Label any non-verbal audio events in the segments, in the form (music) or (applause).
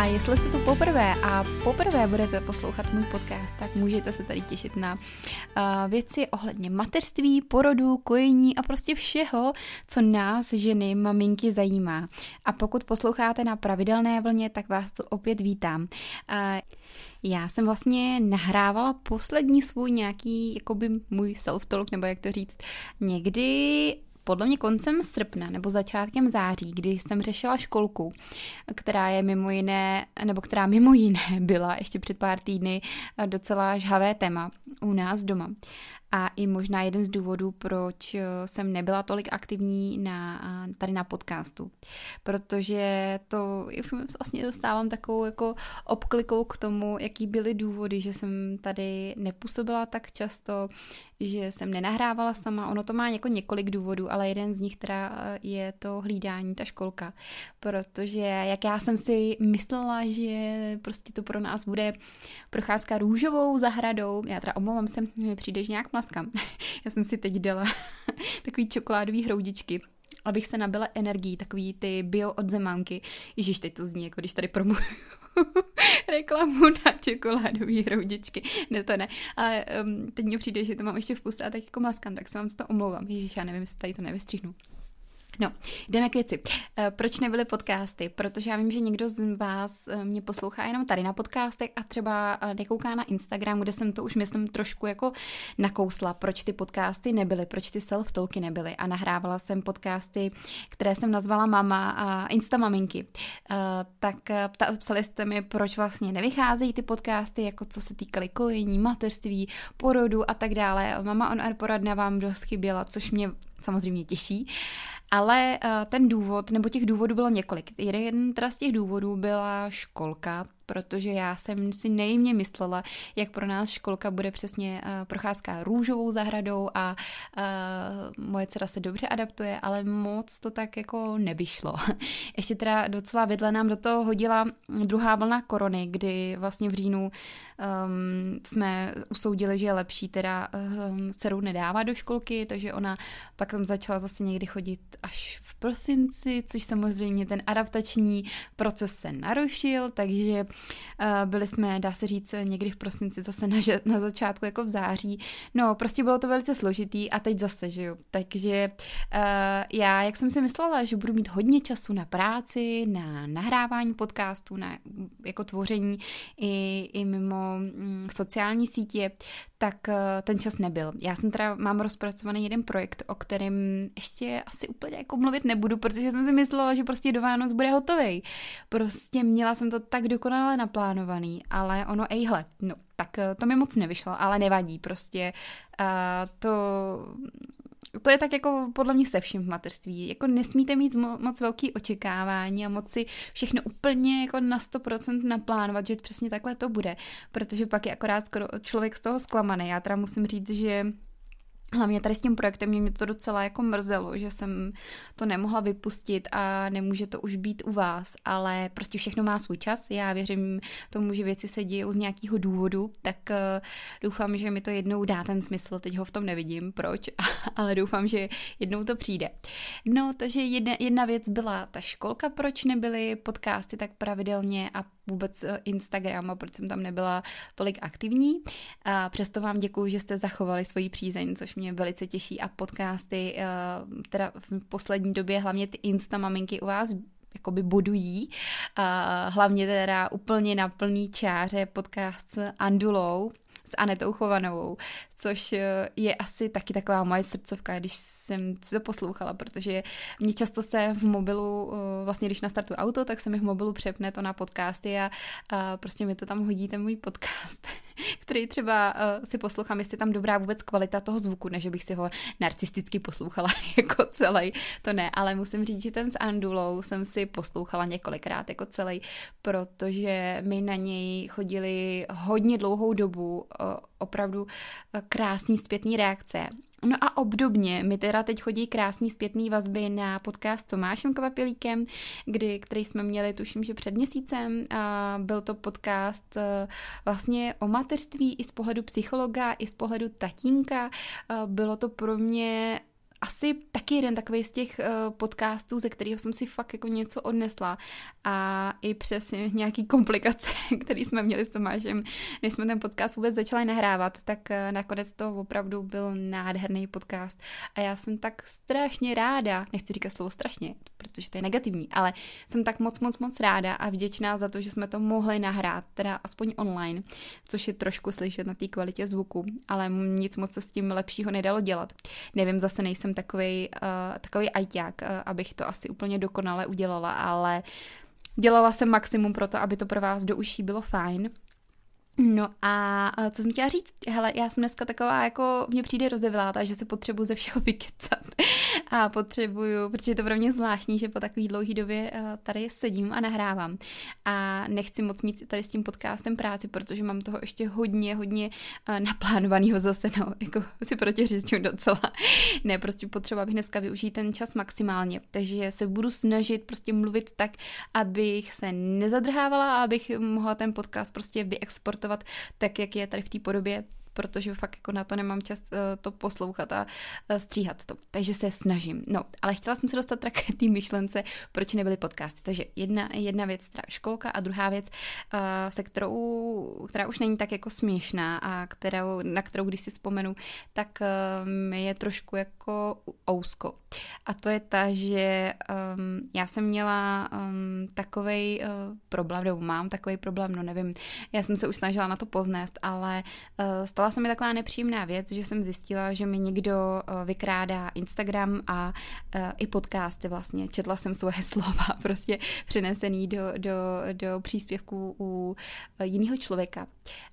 A jestli jste to poprvé a poprvé budete poslouchat můj podcast, tak můžete se tady těšit na uh, věci ohledně mateřství, porodu, kojení a prostě všeho, co nás, ženy, maminky zajímá. A pokud posloucháte na pravidelné vlně, tak vás tu opět vítám. Uh, já jsem vlastně nahrávala poslední svůj nějaký, jakoby můj self-talk, nebo jak to říct, někdy podle mě koncem srpna nebo začátkem září, kdy jsem řešila školku, která je mimo jiné, nebo která mimo jiné (laughs) byla ještě před pár týdny docela žhavé téma u nás doma a i možná jeden z důvodů, proč eh, jsem nebyla tolik aktivní na, tady na podcastu. Protože to vlastně dostávám takovou jako obklikou k tomu, jaký byly důvody, že jsem tady nepůsobila tak často, že jsem nenahrávala sama. Ono to má jako několik důvodů, ale jeden z nich teda eh, je to hlídání, ta školka. Protože jak já jsem si myslela, že prostě to pro nás bude procházka růžovou zahradou, já teda omlouvám se, přijdeš nějak maskam. (laughs) Já jsem si teď dala (laughs) takový čokoládový hroudičky, abych se nabila energií, takový ty bio od zemánky. Ježíš, teď to zní, jako když tady promluvu (laughs) reklamu na čokoládové hroudičky. Ne, to ne. Ale um, teď mi přijde, že to mám ještě v puste a tak jako maskám, tak se vám za to omlouvám. Ježíš, já nevím, jestli tady to nevystřihnu. No, jdeme k věci. Eh, proč nebyly podcasty? Protože já vím, že někdo z vás eh, mě poslouchá jenom tady na podcastech a třeba eh, nekouká na Instagram, kde jsem to už myslím trošku jako nakousla, proč ty podcasty nebyly, proč ty self-talky nebyly a nahrávala jsem podcasty, které jsem nazvala Mama a Instamaminky. Tak psali jste mi, proč vlastně nevycházejí ty podcasty, jako co se týkaly kojení, mateřství, porodu a tak dále. Mama on Air poradna vám dost chyběla, což mě samozřejmě těší. Ale uh, ten důvod, nebo těch důvodů bylo několik. Jeden teda z těch důvodů byla školka, protože já jsem si nejmě myslela, jak pro nás školka bude přesně uh, procházka růžovou zahradou a uh, moje dcera se dobře adaptuje, ale moc to tak jako nevyšlo. (laughs) Ještě teda docela vidle nám do toho hodila druhá vlna korony, kdy vlastně v říjnu um, jsme usoudili, že je lepší teda um, dceru nedávat do školky, takže ona pak tam začala zase někdy chodit až v prosinci, což samozřejmě ten adaptační proces se narušil, takže byli jsme, dá se říct, někdy v prosinci zase na, na začátku jako v září. No, prostě bylo to velice složitý a teď zase, že jo. Takže uh, já, jak jsem si myslela, že budu mít hodně času na práci, na nahrávání podcastu, na jako tvoření i, i mimo mm, sociální sítě, tak uh, ten čas nebyl. Já jsem teda, mám rozpracovaný jeden projekt, o kterém ještě asi úplně jako mluvit nebudu, protože jsem si myslela, že prostě do Vánoc bude hotový. Prostě měla jsem to tak dokonale naplánovaný, ale ono, ejhle, no, tak uh, to mi moc nevyšlo, ale nevadí, prostě uh, to to je tak jako podle mě se vším v mateřství. Jako nesmíte mít mo- moc velký očekávání a moc si všechno úplně jako na 100% naplánovat, že přesně takhle to bude, protože pak je akorát skoro člověk z toho zklamaný. Já teda musím říct, že Hlavně tady s tím projektem mě to docela jako mrzelo, že jsem to nemohla vypustit a nemůže to už být u vás, ale prostě všechno má svůj čas. Já věřím tomu, že věci se dějí z nějakého důvodu, tak uh, doufám, že mi to jednou dá ten smysl. Teď ho v tom nevidím, proč, (laughs) ale doufám, že jednou to přijde. No, takže jedna, jedna věc byla ta školka, proč nebyly podcasty tak pravidelně a vůbec eh, Instagram a proč jsem tam nebyla tolik aktivní. A přesto vám děkuji, že jste zachovali svoji přízeň, což mě velice těší a podcasty, eh, teda v poslední době hlavně ty Insta maminky u vás jakoby bodují. A hlavně teda úplně na plný čáře podcast s Andulou, s Anetou Chovanovou, což eh, je asi taky taková moje srdcovka, když jsem si to poslouchala, protože mě často se v mobilu, eh, vlastně když nastartuju auto, tak se mi v mobilu přepne to na podcasty a, a prostě mi to tam hodí ten můj podcast, (laughs) který třeba uh, si poslouchám, jestli tam dobrá vůbec kvalita toho zvuku, než bych si ho narcisticky poslouchala (laughs) jako celý, to ne, ale musím říct, že ten s Andulou jsem si poslouchala několikrát jako celý, protože mi na něj chodili hodně dlouhou dobu opravdu krásný zpětný reakce. No a obdobně mi teda teď chodí krásný zpětný vazby na podcast s Tomášem Kvapilíkem, kdy, který jsme měli, tuším, že před měsícem. A byl to podcast e, vlastně o mateřství i z pohledu psychologa, i z pohledu tatínka. A bylo to pro mě asi taky jeden takový z těch uh, podcastů, ze kterého jsem si fakt jako něco odnesla a i přes nějaký komplikace, (laughs) které jsme měli s Tomášem, než jsme ten podcast vůbec začali nahrávat, tak uh, nakonec to opravdu byl nádherný podcast a já jsem tak strašně ráda, nechci říkat slovo strašně, protože to je negativní, ale jsem tak moc, moc, moc ráda a vděčná za to, že jsme to mohli nahrát, teda aspoň online, což je trošku slyšet na té kvalitě zvuku, ale nic moc se s tím lepšího nedalo dělat. Nevím, zase nejsem takový uh, takový ajťák, uh, abych to asi úplně dokonale udělala, ale dělala jsem maximum pro to, aby to pro vás do uší bylo fajn. No a co jsem chtěla říct? Hele, já jsem dneska taková, jako mně přijde rozevláta, že se potřebuji ze všeho (laughs) vykecat a potřebuju, protože je to pro mě zvláštní, že po takové dlouhé době eh, tady sedím a nahrávám a nechci moc mít tady s tím podcastem práci, protože mám toho ještě hodně, hodně eh, naplánovaného zase, no, (laughs) jako si protiřečím docela. Ne, prostě potřeba bych dneska využít ten čas maximálně, takže se budu snažit prostě mluvit tak, abych se nezadrhávala a abych mohla ten podcast prostě vyexportovat prezentovat tak, jak je tady v té podobě protože fakt jako na to nemám čas uh, to poslouchat a uh, stříhat to. Takže se snažím. No, ale chtěla jsem se dostat tak k té myšlence, proč nebyly podcasty. Takže jedna, jedna věc, teda školka a druhá věc, uh, se kterou, která už není tak jako směšná a kterou, na kterou, když si vzpomenu, tak mi je trošku jako ousko. A to je ta, že um, já jsem měla um, takový uh, problém, nebo mám takový problém, no nevím, já jsem se už snažila na to poznést, ale uh, stala se mi taková nepříjemná věc, že jsem zjistila, že mi někdo uh, vykrádá Instagram a uh, i podcasty vlastně. Četla jsem svoje (laughs) slova prostě přenesený do, do, do příspěvků u uh, jiného člověka.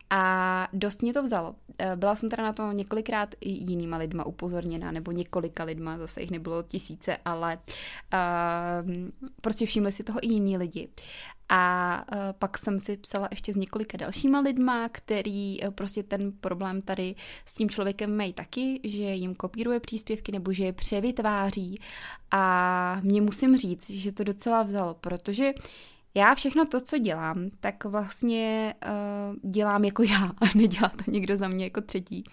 A dost mě to vzalo. Eh, byla jsem teda na to několikrát i jinýma lidma upozorněna, nebo několika lidma, zase jich nebylo tisíce, ale uh, prostě všimli si toho i jiní lidi. A uh, pak jsem si psala ještě s několika dalšíma lidma, který uh, prostě ten problém tady s tím člověkem mají taky, že jim kopíruje příspěvky nebo že je převytváří. A mě musím říct, že to docela vzalo, protože já všechno to, co dělám, tak vlastně uh, dělám jako (laughs) já a nedělá to někdo za mě jako třetí.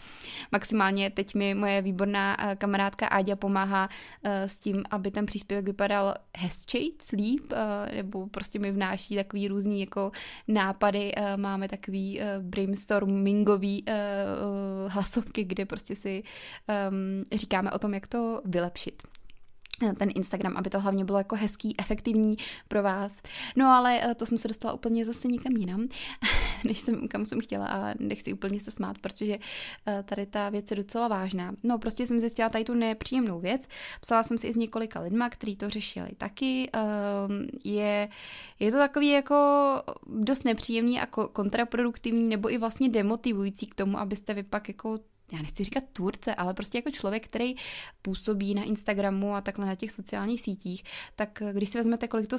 Maximálně teď mi moje výborná uh, kamarádka Áďa pomáhá uh, s tím, aby ten příspěvek vypadal hezčej, líp, uh, nebo prostě mi vnáší takový různý jako nápady. Uh, máme takový uh, brainstormingový uh, uh, hlasovky, kde prostě si um, říkáme o tom, jak to vylepšit ten Instagram, aby to hlavně bylo jako hezký, efektivní pro vás. No ale eh, to jsem se dostala úplně zase někam jinam, (laughs) než jsem, kam jsem chtěla a nechci úplně se smát, protože eh, tady ta věc je docela vážná. No prostě jsem zjistila tady tu nepříjemnou věc, psala jsem si i s několika lidma, kteří to řešili taky. Je, je to takový jako dost nepříjemný a kontraproduktivní nebo i vlastně demotivující k tomu, abyste vy pak jako já nechci říkat tvůrce, ale prostě jako člověk, který působí na Instagramu a takhle na těch sociálních sítích, tak když si vezmete, kolik to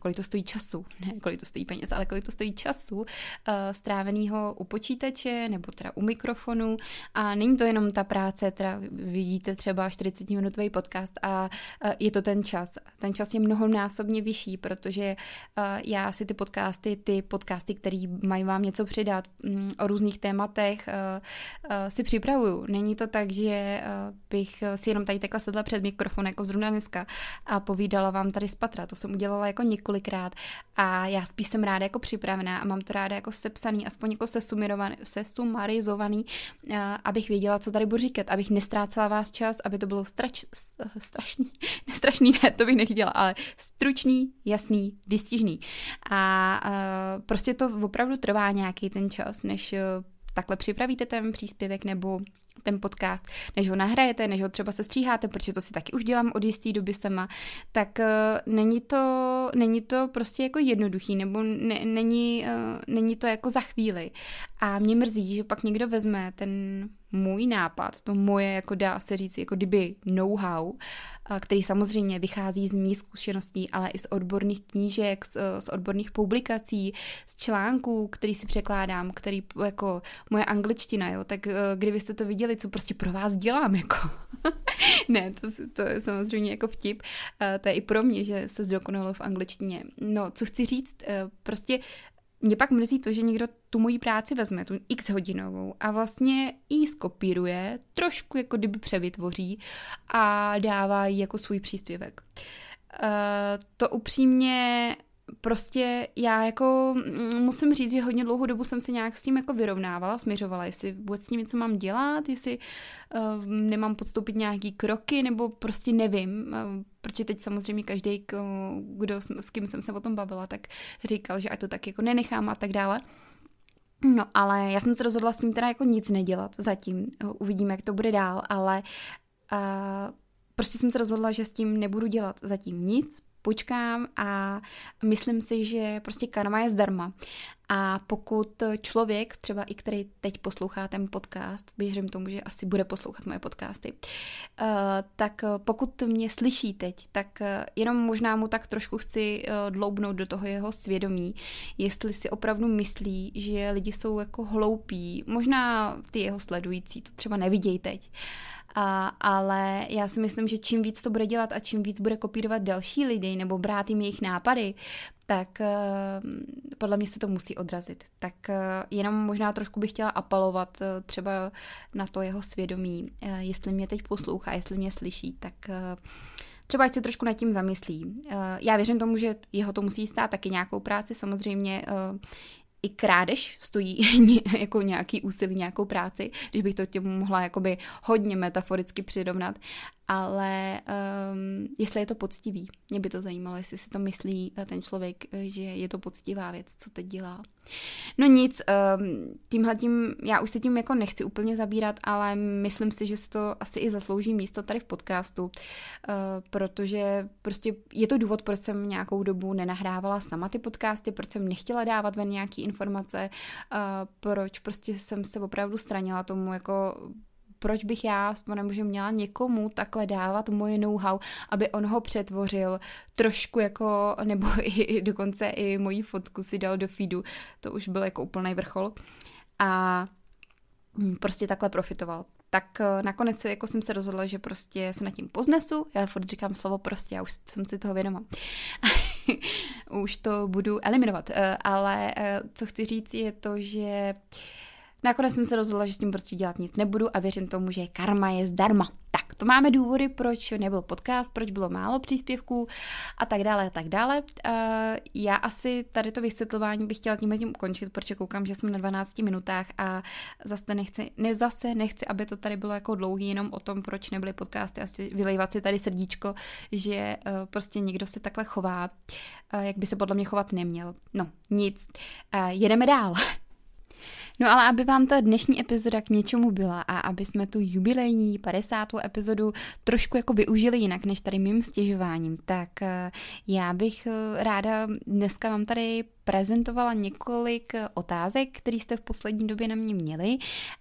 kolik to stojí času, (laughs) ne kolik to stojí peněz, ale kolik to stojí času uh, stráveného u počítače nebo teda u mikrofonu a není to jenom ta práce, teda vidíte třeba 40 minutový podcast a uh, je to ten čas. Ten čas je mnohonásobně vyšší, protože uh, já si ty podcasty, ty podcasty, které mají vám něco přidat um, o různých tématech, uh, uh, si připravuju. Není to tak, že uh, bych si jenom tady takhle sedla před mikrofon, jako zrovna dneska a povídala vám tady z patra. To jsem udělala jako několikrát a já spíš jsem ráda jako připravená a mám to ráda jako sepsaný, aspoň jako sesumarizovaný, uh, abych věděla, co tady budu říkat, abych nestrácela vás čas, aby to bylo strač, strašný, (laughs) nestrašný, ne, to bych nechtěla, ale stručný, jasný, vystižný. A uh, prostě to opravdu trvá nějaký ten čas, než takhle připravíte ten příspěvek nebo ten podcast, než ho nahrajete, než ho třeba se stříháte, protože to si taky už dělám od jisté doby sama, tak uh, není, to, není to prostě jako jednoduchý, nebo ne, není, uh, není to jako za chvíli. A mě mrzí, že pak někdo vezme ten můj nápad, to moje, jako dá se říct, jako kdyby know-how, který samozřejmě vychází z mých zkušeností, ale i z odborných knížek, z, z odborných publikací, z článků, který si překládám, který jako moje angličtina, jo, tak eh, kdybyste to viděli, co prostě pro vás dělám, jako. (laughs) ne, to, to je samozřejmě jako vtip, to je i pro mě, že se zdokonalo v angličtině. No, co chci říct, eh, prostě mě pak mrzí to, že někdo tu moji práci vezme, tu x hodinovou a vlastně ji skopíruje, trošku jako kdyby převytvoří a dává ji jako svůj příspěvek. Uh, to upřímně prostě já jako mm, musím říct, že hodně dlouhou dobu jsem se nějak s tím jako vyrovnávala, směřovala, jestli vůbec s tím něco mám dělat, jestli uh, nemám podstoupit nějaký kroky, nebo prostě nevím, uh, protože teď samozřejmě každý, kdo, s kým jsem se o tom bavila, tak říkal, že ať to tak jako nenechám a tak dále. No, ale já jsem se rozhodla s tím teda jako nic nedělat zatím. Uvidíme, jak to bude dál, ale uh, prostě jsem se rozhodla, že s tím nebudu dělat zatím nic, počkám a myslím si, že prostě karma je zdarma. A pokud člověk, třeba i který teď poslouchá ten podcast, věřím tomu, že asi bude poslouchat moje podcasty, uh, tak pokud mě slyší teď, tak uh, jenom možná mu tak trošku chci uh, dloubnout do toho jeho svědomí, jestli si opravdu myslí, že lidi jsou jako hloupí, možná ty jeho sledující to třeba nevidějí teď, a, ale já si myslím, že čím víc to bude dělat a čím víc bude kopírovat další lidi nebo brát jim jejich nápady, tak uh, podle mě se to musí odrazit. Tak uh, jenom možná trošku bych chtěla apelovat uh, třeba na to jeho svědomí, jestli mě teď poslouchá, jestli mě slyší, tak třeba ať se trošku nad tím zamyslí. Já věřím tomu, že jeho to musí stát taky nějakou práci, samozřejmě i krádež stojí (laughs) jako nějaký úsilí, nějakou práci, když bych to tím mohla jakoby hodně metaforicky přirovnat, ale um, jestli je to poctivý, mě by to zajímalo, jestli si to myslí eh, ten člověk, eh, že je to poctivá věc, co teď dělá. No nic, um, tímhle tím, já už se tím jako nechci úplně zabírat, ale myslím si, že si to asi i zaslouží místo tady v podcastu, uh, protože prostě je to důvod, proč jsem nějakou dobu nenahrávala sama ty podcasty, proč jsem nechtěla dávat ven nějaký informace, uh, proč prostě jsem se opravdu stranila tomu jako proč bych já s panem Božem měla někomu takhle dávat moje know-how, aby on ho přetvořil trošku jako, (laughs) nebo i dokonce i moji fotku si dal do feedu, to už byl jako úplný vrchol. A hm, prostě takhle profitoval. Tak eh, nakonec jako jsem se rozhodla, že prostě se nad tím poznesu. Já furt říkám slovo prostě, já už jsem si toho vědoma. (laughs) už to budu eliminovat. Eh, ale eh, co chci říct je to, že Nakonec jsem se rozhodla, že s tím prostě dělat nic nebudu a věřím tomu, že karma je zdarma. Tak, to máme důvody, proč nebyl podcast, proč bylo málo příspěvků a tak dále a tak dále. Uh, já asi tady to vysvětlování bych chtěla tímhle tím ukončit, protože koukám, že jsem na 12 minutách a zase nechci, ne zase nechci, aby to tady bylo jako dlouhý jenom o tom, proč nebyly podcasty a vylejvat si tady srdíčko, že uh, prostě někdo se takhle chová, uh, jak by se podle mě chovat neměl. No, nic. Uh, jedeme dál. (laughs) No ale aby vám ta dnešní epizoda k něčemu byla a aby jsme tu jubilejní 50. epizodu trošku jako využili jinak než tady mým stěžováním, tak eh, já bych eh, ráda dneska vám tady prezentovala několik otázek, které jste v poslední době na mě měli,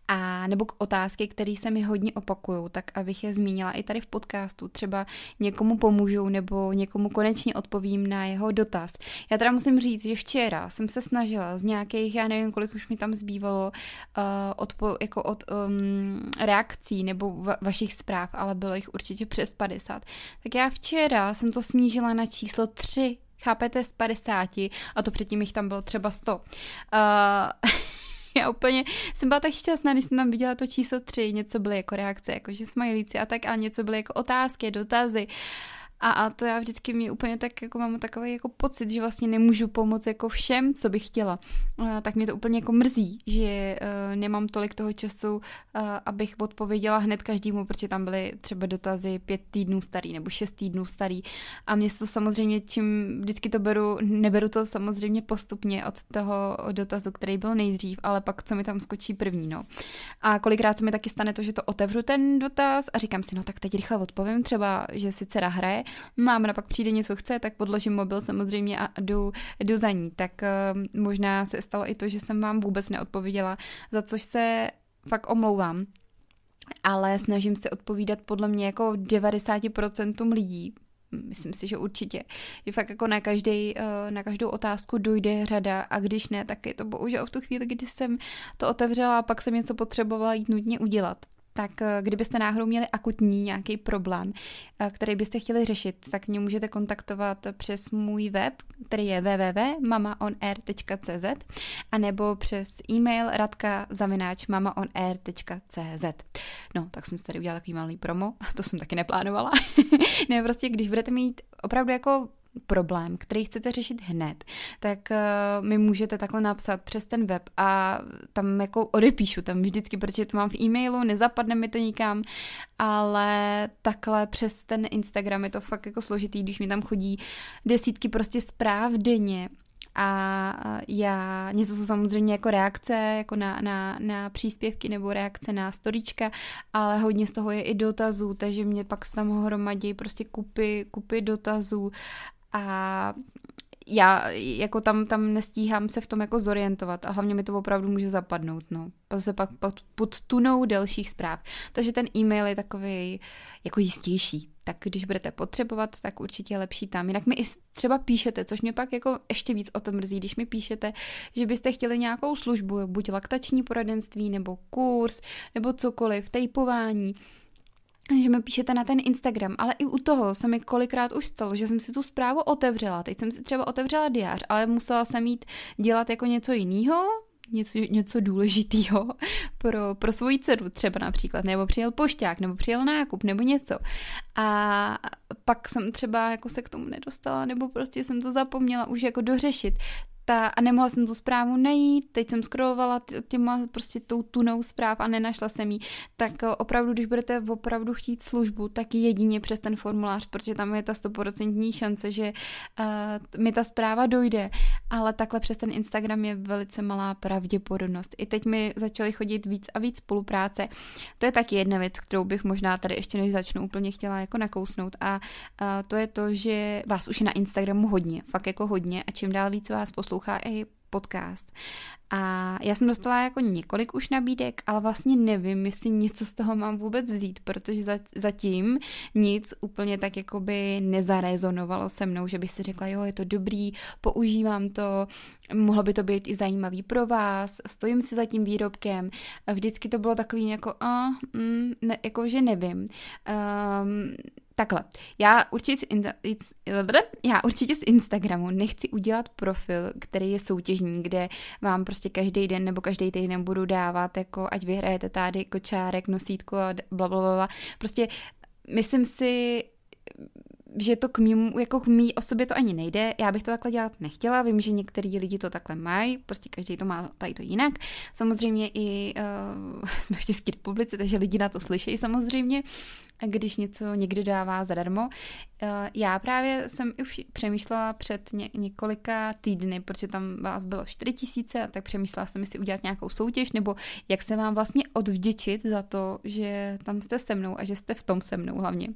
a nebo otázky, které se mi hodně opakují, tak abych je zmínila i tady v podcastu. Třeba někomu pomůžou nebo někomu konečně odpovím na jeho dotaz. Já teda musím říct, že včera jsem se snažila z nějakých, já nevím, kolik už mi tam zbývalo, uh, odpo, jako od um, reakcí nebo va- vašich zpráv, ale bylo jich určitě přes 50. Tak já včera jsem to snížila na číslo 3 chápete, z 50 a to předtím jich tam bylo třeba 100. Uh, (laughs) já úplně jsem byla tak šťastná, když jsem tam viděla to číslo 3, něco byly jako reakce, jakože smajlíci a tak, a něco byly jako otázky, dotazy. A, a to já vždycky mi úplně tak jako mám takový jako pocit, že vlastně nemůžu pomoct jako všem, co bych chtěla. A, tak mě to úplně jako mrzí, že uh, nemám tolik toho času, uh, abych odpověděla hned každému, protože tam byly třeba dotazy pět týdnů starý nebo šest týdnů starý. A mě to samozřejmě, čím vždycky to beru, neberu to samozřejmě postupně od toho dotazu, který byl nejdřív, ale pak co mi tam skočí první, no. A kolikrát se mi taky stane to, že to otevřu ten dotaz a říkám si, no tak teď rychle odpovím, třeba, že si dcera hraje máma pak přijde něco chce, tak podložím mobil samozřejmě a jdu, jdu za ní. Tak uh, možná se stalo i to, že jsem vám vůbec neodpověděla, za což se fakt omlouvám. Ale snažím se odpovídat podle mě jako 90% lidí, myslím si, že určitě. Že fakt jako na, každý, eh, na každou otázku dojde řada a když ne, tak je to bohužel v tu chvíli, kdy jsem to otevřela a pak jsem něco potřebovala jít nutně udělat. Tak eh, kdybyste náhodou měli akutní nějaký problém, eh, který byste chtěli řešit, tak mě můžete kontaktovat přes můj web, který je www.mamaonair.cz a nebo přes e-mail radka.mamaonair.cz No, tak jsem si tady udělala takový malý promo, (laughs) to jsem taky neplánovala. (laughs) ne, prostě když budete mít opravdu jako problém, který chcete řešit hned, tak uh, mi můžete takhle napsat přes ten web a tam jako odepíšu tam vždycky, protože to mám v e-mailu, nezapadne mi to nikam, ale takhle přes ten Instagram je to fakt jako složitý, když mi tam chodí desítky prostě zpráv denně a já, něco jsou samozřejmě jako reakce, jako na, na, na příspěvky nebo reakce na storička, ale hodně z toho je i dotazů, takže mě pak tam hromadí prostě kupy, kupy dotazů a já jako tam, tam nestíhám se v tom jako zorientovat a hlavně mi to opravdu může zapadnout, no. Zase pak pod tunou delších zpráv. Takže ten e-mail je takový jako jistější. Tak když budete potřebovat, tak určitě je lepší tam. Jinak mi i třeba píšete, což mě pak jako ještě víc o to mrzí, když mi píšete, že byste chtěli nějakou službu, buď laktační poradenství, nebo kurz, nebo cokoliv, tejpování, že mi píšete na ten Instagram, ale i u toho se mi kolikrát už stalo, že jsem si tu zprávu otevřela. Teď jsem si třeba otevřela diář, ale musela jsem jít dělat jako něco jiného, něco, něco důležitého (laughs) pro, pro svoji dceru třeba například, nebo přijel pošťák, nebo přijel nákup, nebo něco. A pak jsem třeba jako se k tomu nedostala, nebo prostě jsem to zapomněla už jako dořešit ta, a nemohla jsem tu zprávu najít, teď jsem scrollovala těma prostě tou tunou zpráv a nenašla jsem ji, tak eh, opravdu, když budete opravdu chtít službu, tak jedině přes ten formulář, protože tam je ta stoprocentní šance, že uh, mi ta zpráva dojde, ale takhle přes ten Instagram je velice malá pravděpodobnost. I teď mi začaly chodit víc a víc spolupráce. To je taky jedna věc, kterou bych možná tady ještě než začnu úplně chtěla jako nakousnout a uh, to je to, že vás už je na Instagramu hodně, fakt jako hodně a čím dál víc vás poslouchá poslouchá i podcast. A já jsem dostala jako několik už nabídek, ale vlastně nevím, jestli něco z toho mám vůbec vzít, protože zatím nic úplně tak jakoby nezarezonovalo se mnou, že bych si řekla, jo, je to dobrý, používám to, mohlo by to být i zajímavý pro vás, stojím si za tím výrobkem. Vždycky to bylo takový jako, a, mm, ne, jako že nevím. Um, Takhle, já určitě, z, já určitě z Instagramu nechci udělat profil, který je soutěžní, kde vám prostě každý den nebo každý týden budu dávat, jako ať vyhrajete tady kočárek, nosítko a bla, bla, bla. Prostě myslím si, že to k mým, jako k mý osobě to ani nejde. Já bych to takhle dělat nechtěla. Vím, že některý lidi to takhle mají, prostě každý to má tady to jinak. Samozřejmě i uh, (laughs) jsme v České republice, takže lidi na to slyšejí samozřejmě, když něco někdy dává zadarmo. Uh, já právě jsem už přemýšlela před ně, několika týdny, protože tam vás bylo 4 tisíce, a tak přemýšlela jsem, si udělat nějakou soutěž, nebo jak se vám vlastně odvděčit za to, že tam jste se mnou a že jste v tom se mnou hlavně.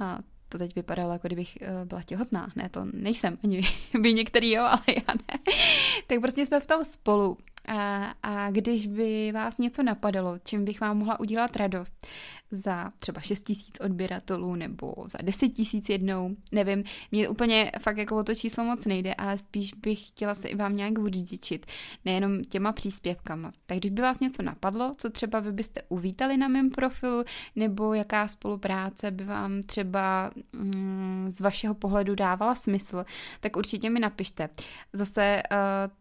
Uh, to teď vypadalo, jako kdybych uh, byla těhotná. Ne, to nejsem, ani (laughs) vy některý jo, ale já ne. (laughs) tak prostě jsme v tom spolu. A, a když by vás něco napadalo, čím bych vám mohla udělat radost za třeba 6 tisíc odběratelů nebo za 10 tisíc jednou, nevím, mě úplně fakt jako o to číslo moc nejde, ale spíš bych chtěla se i vám nějak vděčit, nejenom těma příspěvkama. Tak když by vás něco napadlo, co třeba vy byste uvítali na mém profilu, nebo jaká spolupráce by vám třeba mm, z vašeho pohledu dávala smysl, tak určitě mi napište. Zase uh,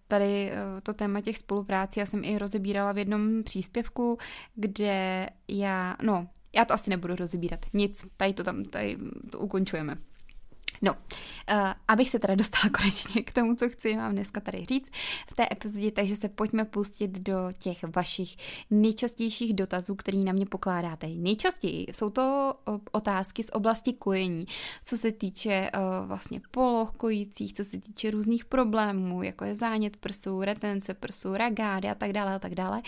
tady uh, to téma těch spoluprácí já jsem i rozebírala v jednom příspěvku, kde já, no, já to asi nebudu rozebírat. Nic, tady to tam, tady to ukončujeme. No, uh, abych se teda dostala (laughs) konečně k tomu, co chci vám dneska tady říct v té epizodě, takže se pojďme pustit do těch vašich nejčastějších dotazů, který na mě pokládáte. Nejčastěji jsou to otázky z oblasti kojení, co se týče uh, vlastně poloh kojících, co se týče různých problémů, jako je zánět prsů, retence prsů, ragády a tak dále a tak dále.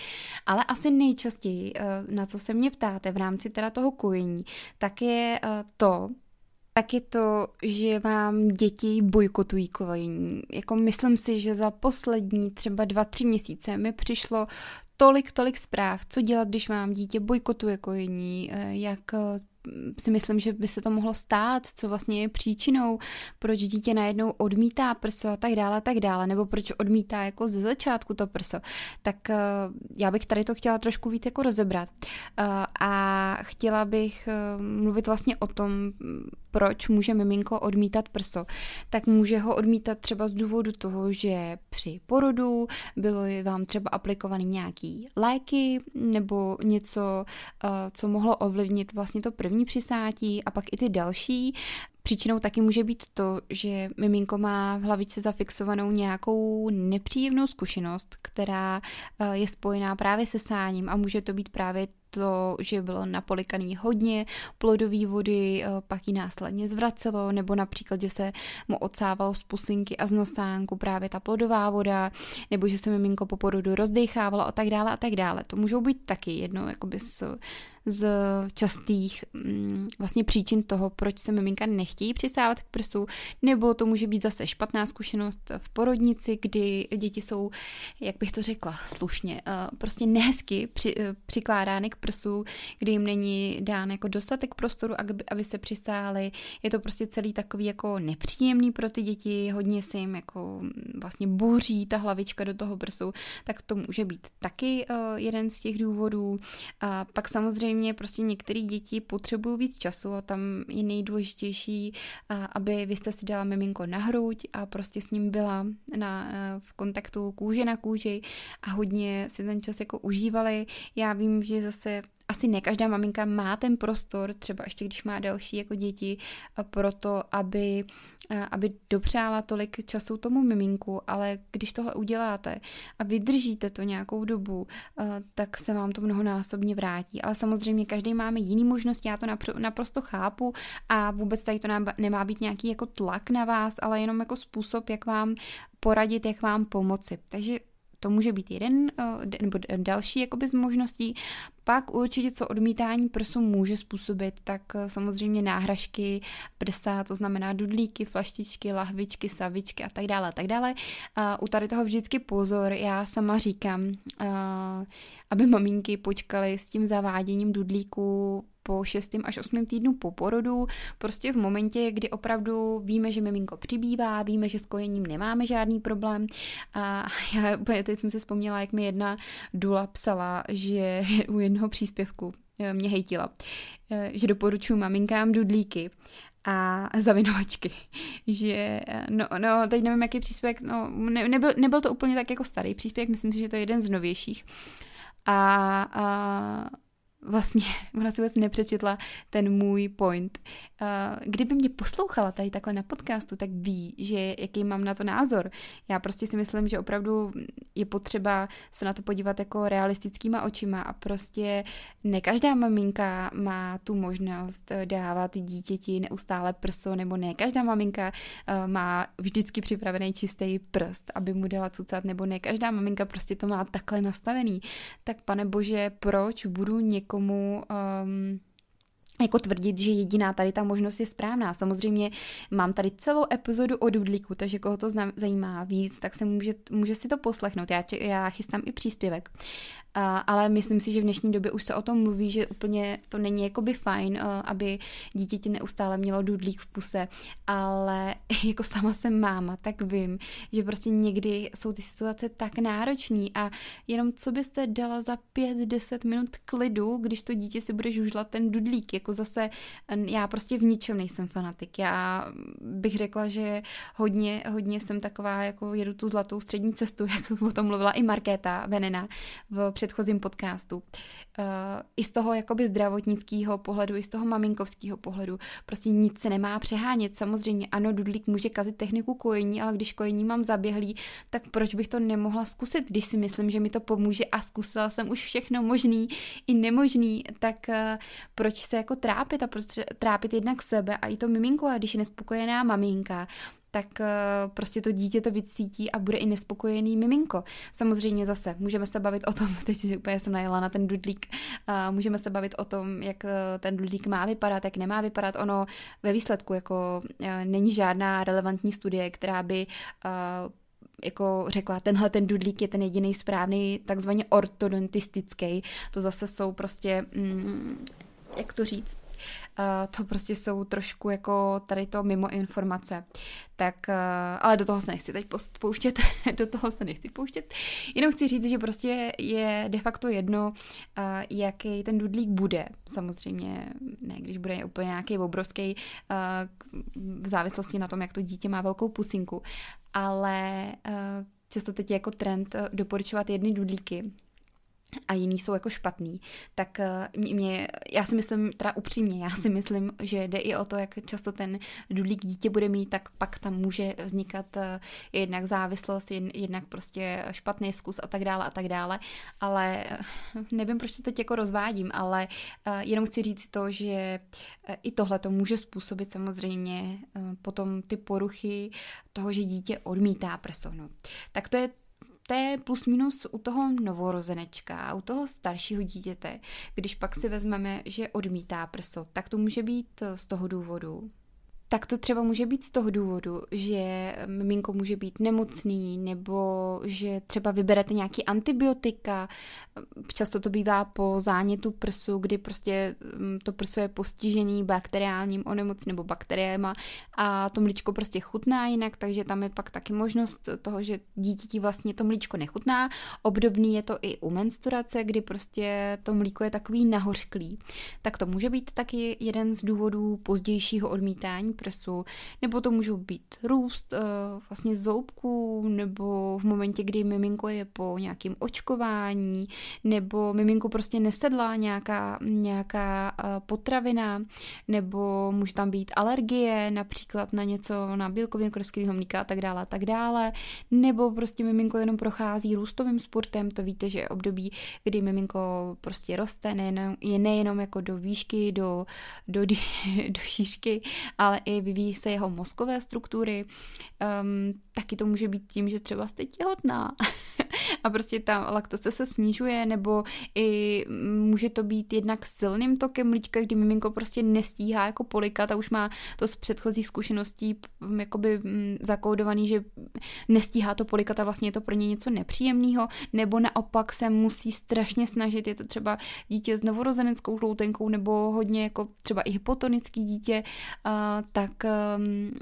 Ale asi nejčastěji, uh, na co se mě ptáte v rámci teda toho kojení, tak je to, tak je to, že vám děti bojkotují kojení. Jako myslím si, že za poslední třeba dva, tři měsíce mi přišlo tolik, tolik zpráv, co dělat, když vám dítě bojkotuje kojení, eh, jak eh, si myslím, že by se to mohlo stát, co vlastně je příčinou, proč dítě najednou odmítá prso a tak dále a tak dále, nebo proč odmítá jako ze začátku to prso, tak uh, já bych tady to chtěla trošku víc jako rozebrat. Uh, a chtěla bych uh, mluvit vlastně o tom, proč může miminko odmítat prso. Tak může ho odmítat třeba z důvodu toho, že při porodu byly vám třeba aplikovaný nějaký léky nebo něco, co mohlo ovlivnit vlastně to první přisátí a pak i ty další. Příčinou taky může být to, že miminko má v hlavičce zafixovanou nějakou nepříjemnou zkušenost, která je spojená právě se sáním a může to být právě to, že bylo napolikaný hodně plodové vody, eh, pak ji následně zvracelo, nebo například, že se mu odsávalo z pusinky a z nosánku právě ta plodová voda, nebo že se miminko po porodu rozdechávalo a tak dále a tak dále. To můžou být taky jedno jakoby z z častých mm, vlastně příčin toho, proč se miminka nechtějí přisávat k prsu, nebo to může být zase špatná zkušenost v porodnici, kdy děti jsou, jak bych to řekla slušně, eh, prostě nehezky při, eh, přikládány k prsu, kdy jim není dán jako dostatek prostoru, aby, se přisály. Je to prostě celý takový jako nepříjemný pro ty děti, hodně se jim jako mm, vlastně buří ta hlavička do toho prsu, tak to může být taky uh, jeden z těch důvodů. A pak samozřejmě prostě některé děti potřebují víc času a tam je nejdůležitější, aby vy jste si dala miminko na hruď a prostě s ním byla na, uh, v kontaktu kůže na kůži a hodně si ten čas jako užívali. Já vím, že zase asi ne každá maminka má ten prostor, třeba ještě když má další jako děti, pro to, aby, aby dopřála tolik času tomu miminku, ale když tohle uděláte a vydržíte to nějakou dobu, tak se vám to mnohonásobně vrátí. Ale samozřejmě každý máme jiný možnosti, já to naprosto chápu a vůbec tady to nemá být nějaký jako tlak na vás, ale jenom jako způsob, jak vám poradit, jak vám pomoci. Takže to může být jeden nebo další jakoby z možností. Pak určitě, co odmítání prsu může způsobit, tak eh, samozřejmě náhražky prsa, to znamená dudlíky, flaštičky, lahvičky, savičky a tak dále a tak dále. U tady toho vždycky pozor, já sama říkám, eh, aby maminky počkaly s tím zaváděním dudlíku po 6. až 8. týdnu po porodu, prostě v momentě, kdy opravdu víme, že miminko přibývá, víme, že s kojením nemáme žádný problém. A (laughs) já teď jsem si vzpomněla, jak mi jedna dula psala, že (laughs) u jednoho příspěvku eh, mě hejtila, eh, že doporučuji maminkám dudlíky a (laughs) zavinovačky, že eh, no, no teď nevím, jaký příspěvek, no ne, nebyl, nebyl to úplně tak jako starý příspěvek, myslím si, že to je jeden z novějších. A, a vlastně (laughs) ona si vůbec nepřečetla ten můj point. Kdyby mě poslouchala tady takhle na podcastu, tak ví, že jaký mám na to názor. Já prostě si myslím, že opravdu je potřeba se na to podívat jako realistickýma očima a prostě ne každá maminka má tu možnost dávat dítěti neustále prso, nebo ne každá maminka eh, má vždycky připravený čistý prst, aby mu dala cucat, nebo ne každá maminka prostě to má takhle nastavený. Tak pane bože, proč budu někomu někomu um, jako tvrdit, že jediná tady ta možnost je správná. Samozřejmě mám tady celou epizodu o dudlíku, takže koho to zajímá víc, tak se může, může si to poslechnout. Já, já chystám i příspěvek. Uh, ale myslím si, že v dnešní době už se o tom mluví, že úplně to není jakoby fajn, uh, aby dítěti neustále mělo dudlík v puse, ale (laughs) jako sama jsem máma, tak vím, že prostě někdy jsou ty situace tak náročné a jenom co byste dala za 5-10 minut klidu, když to dítě si bude žužlat ten dudlík, jako zase já prostě v ničem nejsem fanatik, já bych řekla, že hodně, hodně jsem taková, jako jedu tu zlatou střední cestu, (laughs) jak o tom mluvila i Markéta Venena v předchozím podcastu. Uh, I z toho jakoby zdravotnického pohledu, i z toho maminkovského pohledu. Prostě nic se nemá přehánět. Samozřejmě ano, dudlík může kazit techniku kojení, ale když kojení mám zaběhlý, tak proč bych to nemohla zkusit, když si myslím, že mi to pomůže a zkusila jsem už všechno možný i nemožný, tak uh, proč se jako trápit a proč trápit jednak sebe a i to miminko, a když je nespokojená maminka, tak uh, prostě to dítě to vycítí a bude i nespokojený miminko. Samozřejmě zase můžeme se bavit o tom, (laughs) teď úplně jsem najela na ten dudlík, můžeme se bavit o tom, jak uh, ten dudlík má vypadat, jak nemá vypadat. Ono ve výsledku jako uh, není žádná relevantní studie, která by jako řekla, tenhle ten dudlík je ten jediný správný, takzvaně ortodontistický. To zase jsou prostě, mm, jak to říct, to prostě jsou trošku jako tady to mimo informace. Tak, uh, ale do toho se nechci teď pouštět, (laughs) do toho se nechci pouštět. Jenom chci říct, že prostě je de facto jedno, uh, jaký ten dudlík bude. Samozřejmě, ne, když bude úplně nějaký obrovský, v závislosti na tom, jak to dítě má velkou pusinku, ale často teď je jako trend doporučovat jedny dudlíky, a jiný jsou jako špatný, tak eh, mě, já si myslím, teda upřímně, já si myslím, že jde i o to, jak často ten dudlík dítě bude mít, tak pak tam může vznikat eh, jednak závislost, jednak prostě špatný zkus a tak dále a tak dále, ale eh, nevím, proč to teď jako rozvádím, ale jenom chci říct to, že i tohle to může způsobit samozřejmě potom ty poruchy toho, že dítě odmítá personu. Tak to je to je plus minus u toho novorozenečka, u toho staršího dítěte, když pak si vezmeme, že odmítá prso, tak to může být z toho důvodu, tak to třeba může být z toho důvodu, že miminko může být nemocný, nebo že třeba vyberete nějaký antibiotika. Často to bývá po zánětu prsu, kdy prostě mm, to prso je postižený bakteriálním onemoc nebo bakteriéma a to mlíčko prostě chutná jinak, takže tam je pak taky možnost toho, že dítěti vlastně to mlíčko nechutná. Obdobný je to i u menstruace, kdy prostě to mlíko je takový nahořklý. Tak to může být taky jeden z důvodů pozdějšího odmítání prsu, nebo to můžou být růst uh, vlastně zoubků, nebo v momentě, kdy miminko je po nějakém očkování, nebo miminko prostě nesedla nějaká, nějaká uh, potravina, nebo může tam být alergie, například na něco, na bílkovin, kroskového mlíka a tak dále a tak dále, nebo prostě miminko jenom prochází růstovým sportem, to víte, že je období, kdy miminko prostě roste, nejenom, je nejenom jako do výšky, do, do, (laughs) do šířky, ale vyvíjí se jeho mozkové struktury. Um, taky to může být tím, že třeba jste těhotná (laughs) a prostě ta laktace se snižuje, nebo i může to být jednak silným tokem mlíčka, kdy miminko prostě nestíhá jako polikat a už má to z předchozích zkušeností jakoby zakódovaný, že nestíhá to polikat a vlastně je to pro ně něco nepříjemného, nebo naopak se musí strašně snažit, je to třeba dítě s novorozeneckou žloutenkou, nebo hodně jako třeba i hypotonický dítě, uh, tak um,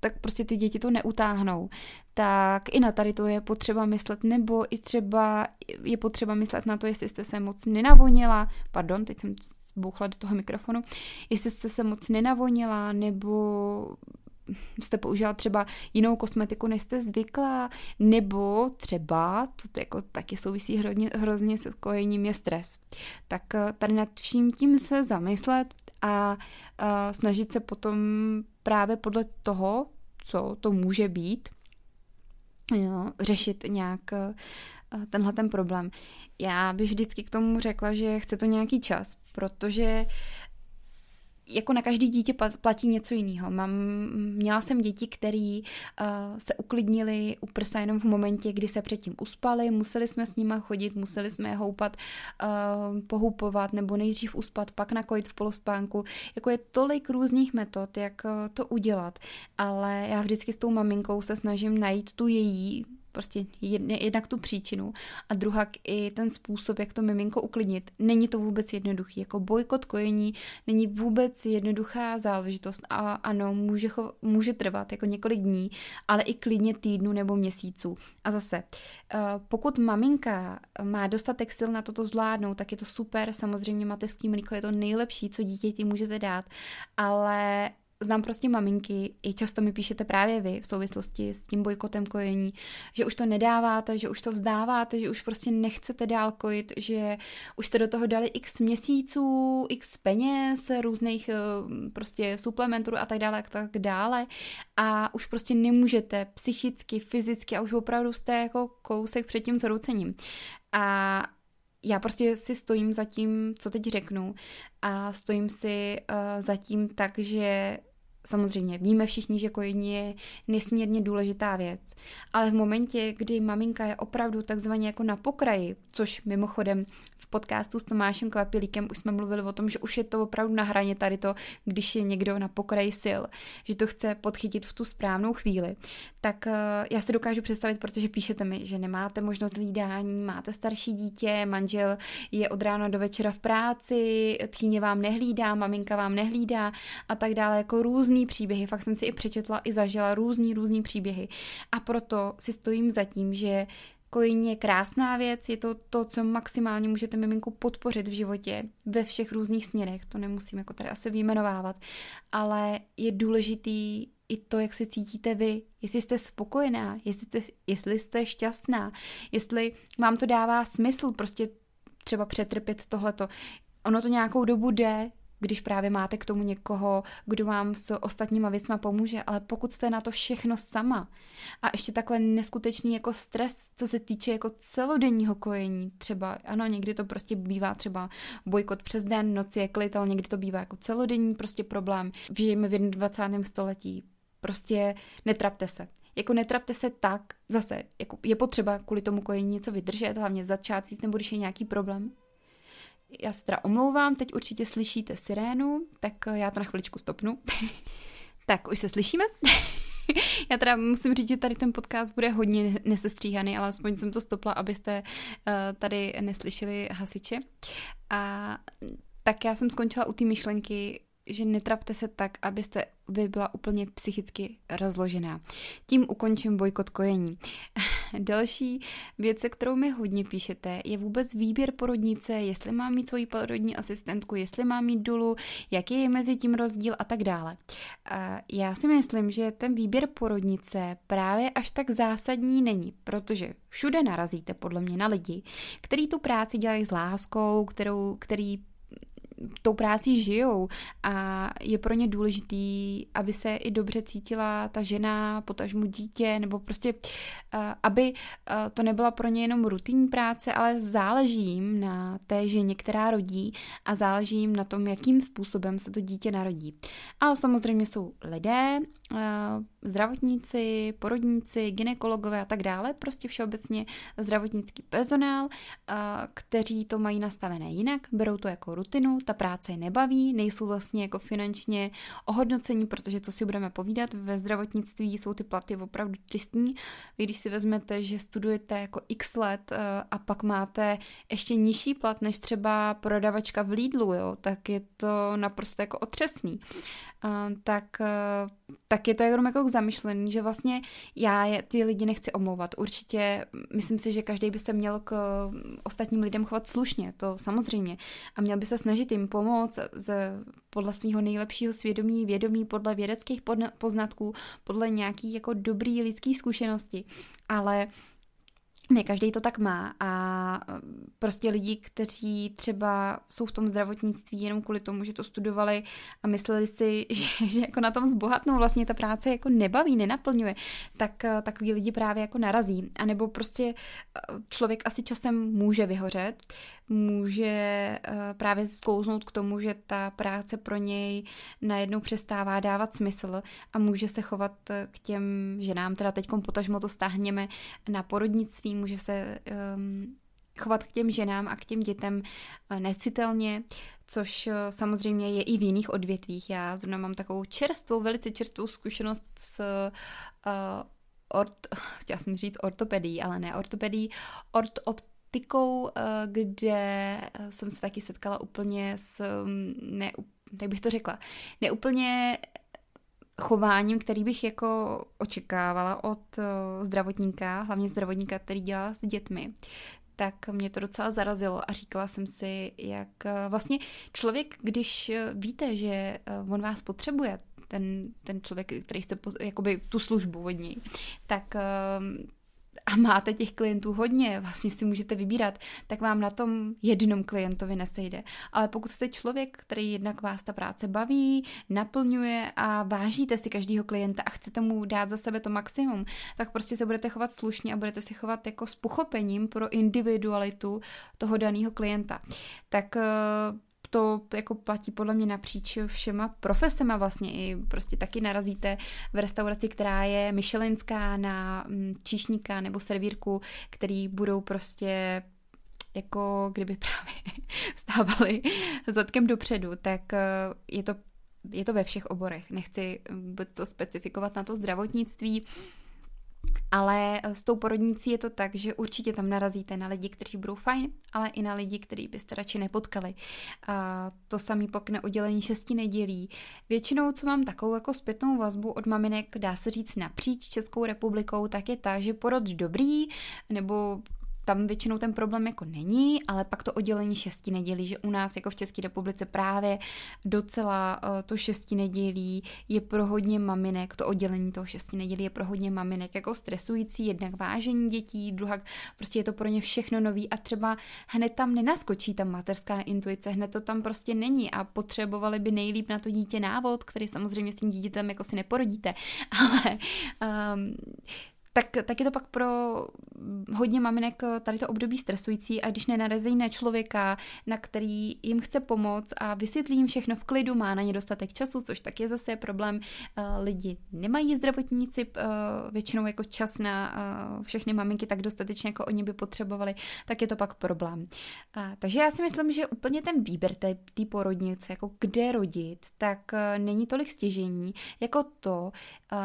tak prostě ty děti to neutáhnou. Tak i na tady to je potřeba myslet, nebo i třeba je potřeba myslet na to, jestli jste se moc nenavonila, pardon, teď jsem bouchla do toho mikrofonu, jestli jste se moc nenavonila, nebo jste použila třeba jinou kosmetiku, než jste zvyklá, nebo třeba, to jako taky souvisí hrozně, hrozně se kojením, je stres. Tak eh, tady nad vším tím se zamyslet a, a snažit se potom právě podle toho, co to může být, jo, řešit nějak eh, tenhle ten problém. Já bych vždycky k tomu řekla, že chce to nějaký čas, protože jako na každý dítě platí něco jiného. Mám, měla jsem děti, které uh, se uklidnili u prsa jenom v momentě, kdy se předtím uspali, museli jsme s nima chodit, museli jsme je houpat, uh, pohupovat nebo nejdřív uspat, pak nakojit v polospánku. Jako je tolik různých metod, jak uh, to udělat, ale já vždycky s tou maminkou se snažím najít tu její prostě jednak tu příčinu a druhá i ten způsob, jak to miminko uklidnit. Není to vůbec jednoduchý. Jako bojkot kojení není vůbec jednoduchá záležitost a ano, může, cho, může trvat jako několik dní, ale i klidně týdnu nebo měsíců. A zase, eh, pokud maminka má dostatek sil na toto zvládnout, tak je to super, samozřejmě mateřský mlíko je to nejlepší, co dítěti můžete dát, ale znám prostě maminky, i často mi píšete právě vy v souvislosti s tím bojkotem kojení, že už to nedáváte, že už to vzdáváte, že už prostě nechcete dál kojit, že už jste do toho dali x měsíců, x peněz, různých eh, prostě suplementů a tak dále, a tak dále a už prostě nemůžete psychicky, fyzicky a už opravdu jste jako kousek před tím zroucením. A já prostě si stojím za tím, co teď řeknu a stojím si uh, za tím tak, že Samozřejmě víme všichni, že kojení je nesmírně důležitá věc, ale v momentě, kdy maminka je opravdu takzvaně jako na pokraji, což mimochodem v podcastu s Tomášem Kvapilíkem už jsme mluvili o tom, že už je to opravdu na hraně tady to, když je někdo na pokraji sil, že to chce podchytit v tu správnou chvíli, tak uh, já si dokážu představit, protože píšete mi, že nemáte možnost hlídání, máte starší dítě, manžel je od rána do večera v práci, tchýně vám nehlídá, maminka vám nehlídá a tak dále, jako různý příběhy, fakt jsem si i přečetla, i zažila různý, různý příběhy. A proto si stojím za tím, že Kojení je krásná věc, je to to, co maximálně můžete miminku podpořit v životě ve všech různých směrech, to nemusím jako tady asi vyjmenovávat, ale je důležitý i to, jak se cítíte vy, jestli jste spokojená, jestli jste, jestli jste šťastná, jestli vám to dává smysl prostě třeba přetrpět tohleto. Ono to nějakou dobu jde, když právě máte k tomu někoho, kdo vám s ostatníma věcma pomůže, ale pokud jste na to všechno sama a ještě takhle neskutečný jako stres, co se týče jako celodenního kojení, třeba, ano, někdy to prostě bývá třeba bojkot přes den, noci je klid, ale někdy to bývá jako celodenní prostě problém. Žijeme v 21. století, prostě netrapte se. Jako netrapte se tak, zase, jako je potřeba kvůli tomu kojení něco vydržet, hlavně v začátcích, nebo když je nějaký problém, já se teda omlouvám, teď určitě slyšíte sirénu, tak já to na chviličku stopnu. (laughs) tak, už se slyšíme? (laughs) já teda musím říct, že tady ten podcast bude hodně nesestříhaný, ale aspoň jsem to stopla, abyste uh, tady neslyšeli hasiče. A tak já jsem skončila u té myšlenky, že netrapte se tak, abyste vy byla úplně psychicky rozložená. Tím ukončím bojkot kojení. (laughs) Další věc, kterou mi hodně píšete, je vůbec výběr porodnice, jestli mám mít svoji porodní asistentku, jestli mám mít dolu, jaký je mezi tím rozdíl a tak dále. Já si myslím, že ten výběr porodnice právě až tak zásadní není, protože všude narazíte podle mě na lidi, kteří tu práci dělají s láskou, kterou, který tou práci žijou a je pro ně důležitý, aby se i dobře cítila ta žena, potažmu dítě, nebo prostě, aby to nebyla pro ně jenom rutinní práce, ale záleží jim na té ženě, která rodí a záleží jim na tom, jakým způsobem se to dítě narodí. Ale samozřejmě jsou lidé, zdravotníci, porodníci, ginekologové a tak dále, prostě všeobecně zdravotnický personál, kteří to mají nastavené jinak, berou to jako rutinu, ta práce je nebaví, nejsou vlastně jako finančně ohodnocení, protože co si budeme povídat, ve zdravotnictví jsou ty platy opravdu tristní. Vy když si vezmete, že studujete jako x let a pak máte ještě nižší plat než třeba prodavačka v Lidlu, jo, tak je to naprosto jako otřesný tak, tak je to jenom jako k zamyšlení, že vlastně já je, ty lidi nechci omlouvat. Určitě myslím si, že každý by se měl k ostatním lidem chovat slušně, to samozřejmě. A měl by se snažit jim pomoct ze, podle svého nejlepšího svědomí, vědomí, podle vědeckých poznatků, podle nějaký jako dobrý lidský zkušenosti. Ale ne každý to tak má a prostě lidi, kteří třeba jsou v tom zdravotnictví jenom kvůli tomu, že to studovali a mysleli si, (laughs) že, že jako na tom zbohatnou, vlastně ta práce jako nebaví, nenaplňuje, tak takový lidi právě jako narazí. A nebo prostě člověk asi časem může vyhořet, může eh, právě sklouznout k tomu, že ta práce pro něj najednou přestává dávat smysl a může se chovat eh, k těm ženám, teda teď potažmo to stáhněme na porodnictví, může se um, chovat k těm ženám a k těm dětem eh, necitelně, což samozřejmě je i v jiných odvětvích. Já zrovna mám takovou čerstvou, velice čerstvou zkušenost s uh, ort, (laughs) chtěla jsem říct ortopedii, ale ne ortopedii, ort, optikou, eh, kde jsem se taky setkala úplně s, mm, ne, jak bych to řekla, neúplně chováním, který bych jako očekávala od eh, zdravotníka, hlavně zdravotníka, který dělá s dětmi, tak mě to docela zarazilo a říkala jsem si, jak eh, vlastně člověk, když víte, že on vás potřebuje, ten, ten člověk, který chce jakoby tu službu od něj, tak a máte těch klientů hodně, vlastně si můžete vybírat, tak vám na tom jednom klientovi nesejde. Ale pokud jste člověk, který jednak vás ta práce baví, naplňuje a vážíte si každého klienta a chcete mu dát za sebe to maximum, tak prostě se budete chovat slušně a budete si chovat jako s pochopením pro individualitu toho daného klienta. Tak eh, to jako platí podle mě napříč všema profesema vlastně i prostě taky narazíte v restauraci, která je myšelinská na mm, číšníka nebo servírku, který budou prostě jako kdyby (laughs) právě stávali zadkem dopředu, tak eh, je to, je to ve všech oborech. Nechci to specifikovat na to zdravotnictví, ale s tou porodnicí je to tak, že určitě tam narazíte na lidi, kteří budou fajn, ale i na lidi, který byste radši nepotkali. A to samý pak na udělení šesti nedělí. Většinou, co mám takovou jako zpětnou vazbu od maminek, dá se říct napříč Českou republikou, tak je ta, že porod dobrý, nebo tam většinou ten problém jako není, ale pak to oddělení šesti nedělí, že u nás jako v České republice právě docela uh, to šesti nedělí je pro hodně maminek, to oddělení toho šesti nedělí je pro hodně maminek jako stresující, jednak vážení dětí, druhá prostě je to pro ně všechno nový a třeba hned tam nenaskočí ta materská intuice, hned to tam prostě není a potřebovali by nejlíp na to dítě návod, který samozřejmě s tím dítětem jako si neporodíte, (laughs) ale um, tak, tak je to pak pro hodně maminek tady to období stresující a když nenarazí na člověka, na který jim chce pomoct a vysvětlí jim všechno v klidu, má na ně dostatek času, což tak je zase problém. Eh, lidi nemají zdravotníci eh, většinou jako čas na eh, všechny maminky tak dostatečně, jako oni by potřebovali, tak je to pak problém. Takže já si myslím, že úplně ten výběr té porodnice, jako kde rodit, tak není tolik stěžení, jako to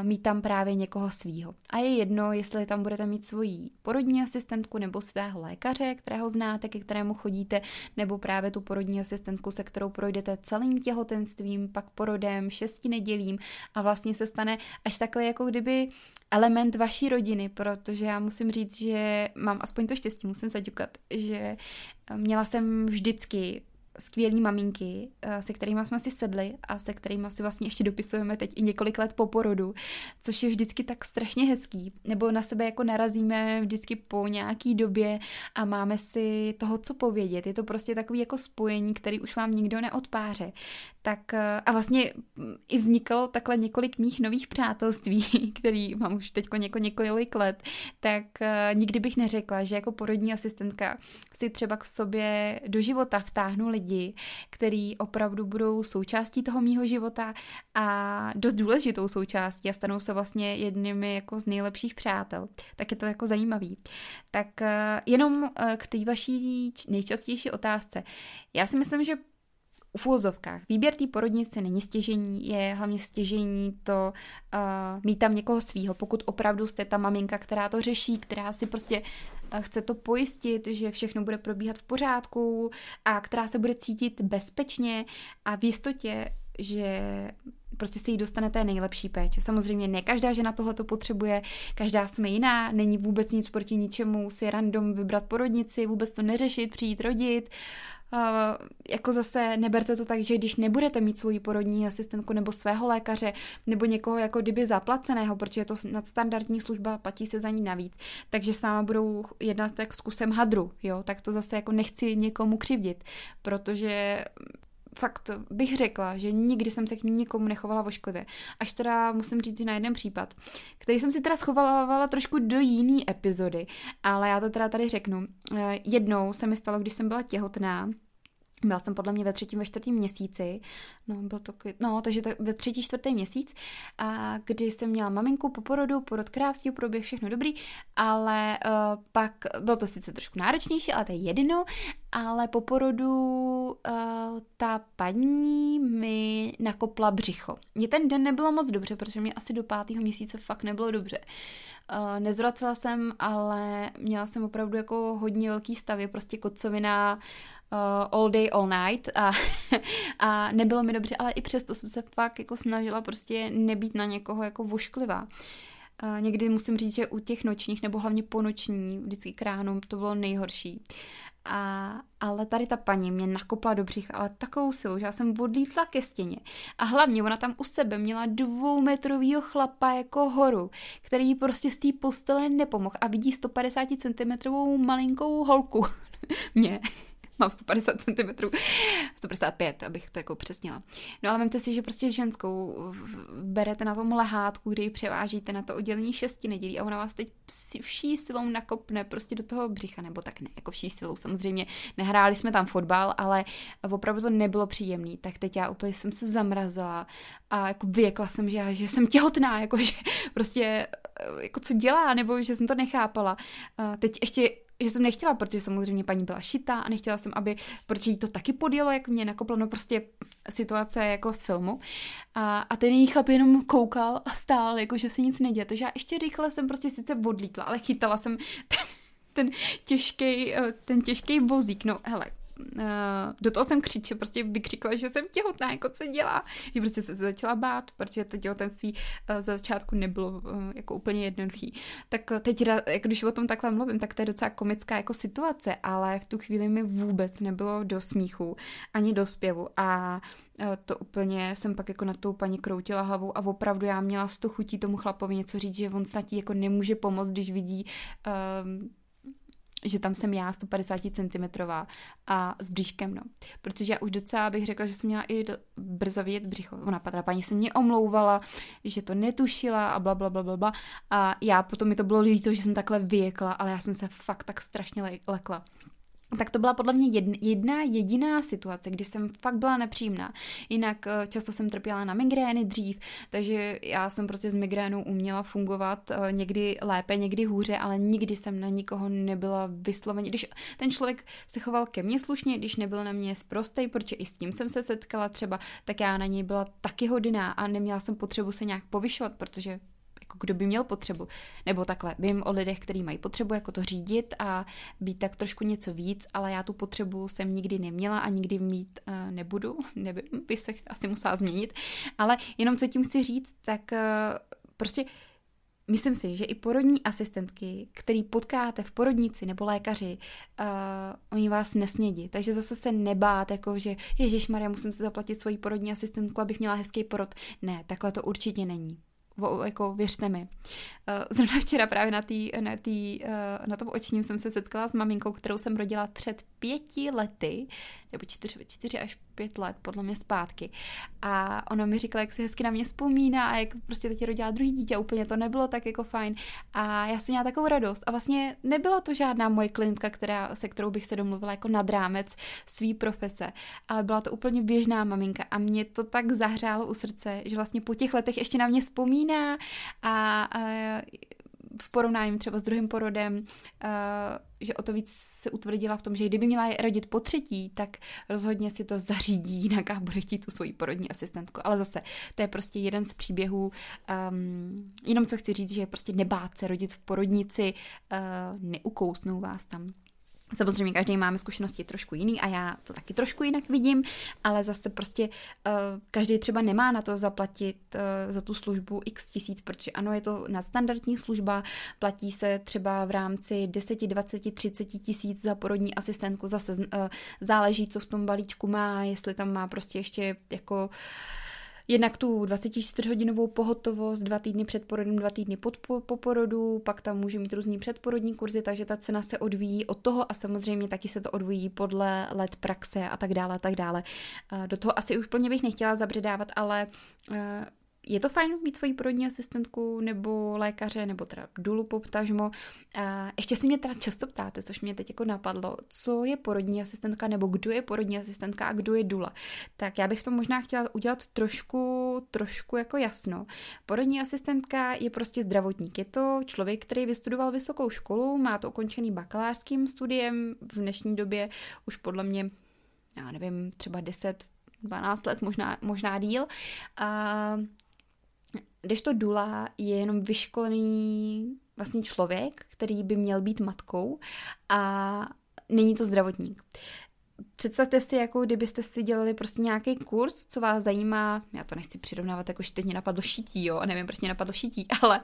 mít tam právě někoho svýho. A je jedno, jedno, jestli tam budete mít svoji porodní asistentku nebo svého lékaře, kterého znáte, ke kterému chodíte, nebo právě tu porodní asistentku, se kterou projdete celým těhotenstvím, pak porodem, šesti nedělím a vlastně se stane až takový jako kdyby element vaší rodiny, protože já musím říct, že mám aspoň to štěstí, musím zaďukat, že měla jsem vždycky skvělý maminky, eh, se kterými jsme si sedli a se kterými si vlastně ještě dopisujeme teď i několik let po porodu, což je vždycky tak strašně hezký. Nebo na sebe jako narazíme vždycky po nějaký době a máme si toho, co povědět. Je to prostě takový jako spojení, který už vám nikdo neodpáře. Tak eh, a vlastně mm, i vzniklo takhle několik mých nových přátelství, (laughs) který mám už teď něko, několik let, tak eh, nikdy bych neřekla, že jako porodní asistentka si třeba k sobě do života vtáhnu lidi, který opravdu budou součástí toho mýho života a dost důležitou součástí a stanou se vlastně jednými jako z nejlepších přátel. Tak je to jako zajímavý. Tak eh, jenom k té vaší nejčastější otázce. Já si myslím, že v úvozovkách. Výběr té porodnice není stěžení, je hlavně stěžení to uh, mít tam někoho svýho, pokud opravdu jste ta maminka, která to řeší, která si prostě uh, chce to pojistit, že všechno bude probíhat v pořádku a která se bude cítit bezpečně a v jistotě, že prostě si jí dostane té nejlepší péče. Samozřejmě ne každá žena tohle to potřebuje, každá jsme jiná, není vůbec nic proti ničemu si random vybrat porodnici, vůbec to neřešit, přijít rodit, Uh, jako zase neberte to tak, že když nebudete mít svoji porodní asistentku nebo svého lékaře nebo někoho jako kdyby zaplaceného, protože je to nadstandardní služba, platí se za ní navíc, takže s váma budou jednat tak s kusem hadru, jo, tak to zase jako nechci někomu křivdit, protože fakt bych řekla, že nikdy jsem se k nikomu nechovala vošklivě. Až teda musím říct na jeden případ, který jsem si teda schovala trošku do jiný epizody, ale já to teda tady řeknu. Eh, jednou se mi stalo, když jsem byla těhotná, byla jsem podle mě ve třetím, ve čtvrtém měsíci, no byl to, no takže to, ve třetí, čtvrtý měsíc, a kdy jsem měla maminku po porodu, porod krásný, proběh všechno dobrý, ale uh, pak bylo to sice trošku náročnější, ale to je jedno, ale po porodu uh, ta paní mi nakopla břicho. Mě ten den nebylo moc dobře, protože mě asi do pátého měsíce fakt nebylo dobře. Uh, nezvracela jsem, ale měla jsem opravdu jako hodně velký stavy, prostě kocovina, uh, all day, all night a, (laughs) a nebylo mi dobře, ale i přesto jsem se fakt jako snažila prostě nebýt na někoho jako vošklivá. Uh, někdy musím říct, že u těch nočních nebo hlavně po noční, vždycky k ránu, to bylo nejhorší. A, ale tady ta paní mě nakopla do břicha, ale takovou silu, že já jsem odlítla ke stěně. A hlavně ona tam u sebe měla dvoumetrovýho chlapa jako horu, který jí prostě z té postele nepomohl a vidí 150 cm malinkou holku. (laughs) mě mám 150 cm, 155, abych to jako přesnila. No ale vemte si, že prostě ženskou berete na tom lehátku, kdy ji převážíte na to oddělení šesti nedělí a ona vás teď vší silou nakopne prostě do toho břicha, nebo tak ne, jako vší silou samozřejmě. Nehráli jsme tam fotbal, ale opravdu to nebylo příjemný. Tak teď já úplně jsem se zamrazila a jako vyjekla jsem, že, já, že jsem těhotná, jako že prostě jako co dělá, nebo že jsem to nechápala. Teď ještě že jsem nechtěla, protože samozřejmě paní byla šitá a nechtěla jsem, aby, protože jí to taky podjelo, jak mě nakoplo, no prostě situace jako z filmu. A, a ten její chlap jenom koukal a stál, jako že se nic neděje. Takže já ještě rychle jsem prostě sice odlítla, ale chytala jsem ten, ten těžký, eh, ten těžký vozík. No hele, uh, do toho jsem křičela, prostě vykřikla, že jsem těhotná, jako co dělá, že prostě se začala bát, protože to těhotenství uh, za začátku nebylo uh, jako úplně jednoduchý. Tak uh, teď, jako když o tom takhle mluvím, tak to je docela komická jako situace, ale v tu chvíli mi vůbec nebylo do smíchu, ani do zpěvu a to úplně jsem pak jako na tou paní kroutila hlavou a opravdu já měla z toho chutí tomu chlapovi něco říct, že on snad jako nemůže pomoct, když vidí um, že tam jsem já 150 cm a s bříškem, no. Protože já už docela bych řekla, že jsem měla i do, brzo vidět břicho. Ona patra paní se mě omlouvala, že to netušila a bla, bla, bla, bla, bla. A já potom mi to bylo líto, že jsem takhle vyjekla, ale já jsem se fakt tak strašně lekla tak to byla podle mě jedna, jediná situace, kdy jsem fakt byla nepříjemná. Jinak eh, často jsem trpěla na migrény dřív, takže já jsem prostě s migrénou uměla fungovat eh, někdy lépe, někdy hůře, ale nikdy jsem na nikoho nebyla vysloveně. Když ten člověk se choval ke mně slušně, když nebyl na mě zprostej, protože i s tím jsem se setkala třeba, tak já na něj byla taky hodina a neměla jsem potřebu se nějak povyšovat, protože jako kdo by měl potřebu. Nebo takhle, vím o lidech, kteří mají potřebu jako to řídit a být tak trošku něco víc, ale já tu potřebu jsem nikdy neměla a nikdy mít uh, nebudu, (laughs) nevím, by se asi musela změnit, ale jenom co tím chci říct, tak uh, prostě Myslím si, že i porodní asistentky, který potkáte v porodnici nebo lékaři, uh, oni vás nesnědí. Takže zase se nebát, jako že Ježíš Maria, musím si zaplatit svoji porodní asistentku, abych měla hezký porod. Ne, takhle to určitě není jako věřte mi. Eh, zrovna včera právě na, tý, na, tý, eh, na tom očním jsem se setkala s maminkou, kterou jsem rodila před pěti lety, nebo čtyři, čtyři až pět let, podle mě zpátky. A ona mi říkala, jak si hezky na mě vzpomíná a jak prostě teď rodila druhý dítě, úplně to nebylo tak jako fajn. A já jsem měla takovou radost. A vlastně nebyla to žádná moje klientka, která, se kterou bych se domluvila jako nad rámec svý profese, ale byla to úplně běžná maminka a mě to tak zahřálo u srdce, že vlastně po těch letech ještě na mě vzpomíná a, a v porovnání třeba s druhým porodem, uh, že o to víc se utvrdila v tom, že kdyby měla rodit po třetí, tak rozhodně si to zařídí jinak a bude chtít tu svoji porodní asistentku. Ale zase, to je prostě jeden z příběhů. Um, jenom co chci říct, že prostě nebát se rodit v porodnici, uh, neukousnou vás tam Samozřejmě každý máme zkušenosti trošku jiný a já to taky trošku jinak vidím, ale zase prostě uh, každý třeba nemá na to zaplatit uh, za tu službu x tisíc, protože ano, je to nadstandardní služba, platí se třeba v rámci 10, 20, 30 tisíc za porodní asistentku, zase uh, záleží, co v tom balíčku má, jestli tam má prostě ještě jako uh, jednak tu 24-hodinovou pohotovost dva týdny před porodem, dva týdny pod, po, po porodu, pak tam může mít různý předporodní kurzy, takže ta cena se odvíjí od toho a samozřejmě taky se to odvíjí podle let praxe a tak dále a tak dále. Do toho asi už plně bych nechtěla zabředávat, ale eh, je to fajn mít svoji porodní asistentku nebo lékaře, nebo teda dulu poptažmo. A ještě si mě teda často ptáte, což mě teď jako napadlo, co je porodní asistentka, nebo kdo je porodní asistentka a kdo je dula. Tak já bych to možná chtěla udělat trošku, trošku jako jasno. Porodní asistentka je prostě zdravotník. Je to člověk, který vystudoval vysokou školu, má to ukončený bakalářským studiem, v dnešní době už podle mě, já nevím, třeba 10, 12 let, možná, možná díl. A to Dula je jenom vyškolený vlastně člověk, který by měl být matkou a není to zdravotník. Představte si, jako kdybyste si dělali prostě nějaký kurz, co vás zajímá, já to nechci přirovnávat, jako že teď mě napadlo šití, jo, nevím, proč mě napadlo šití, (laughs) ale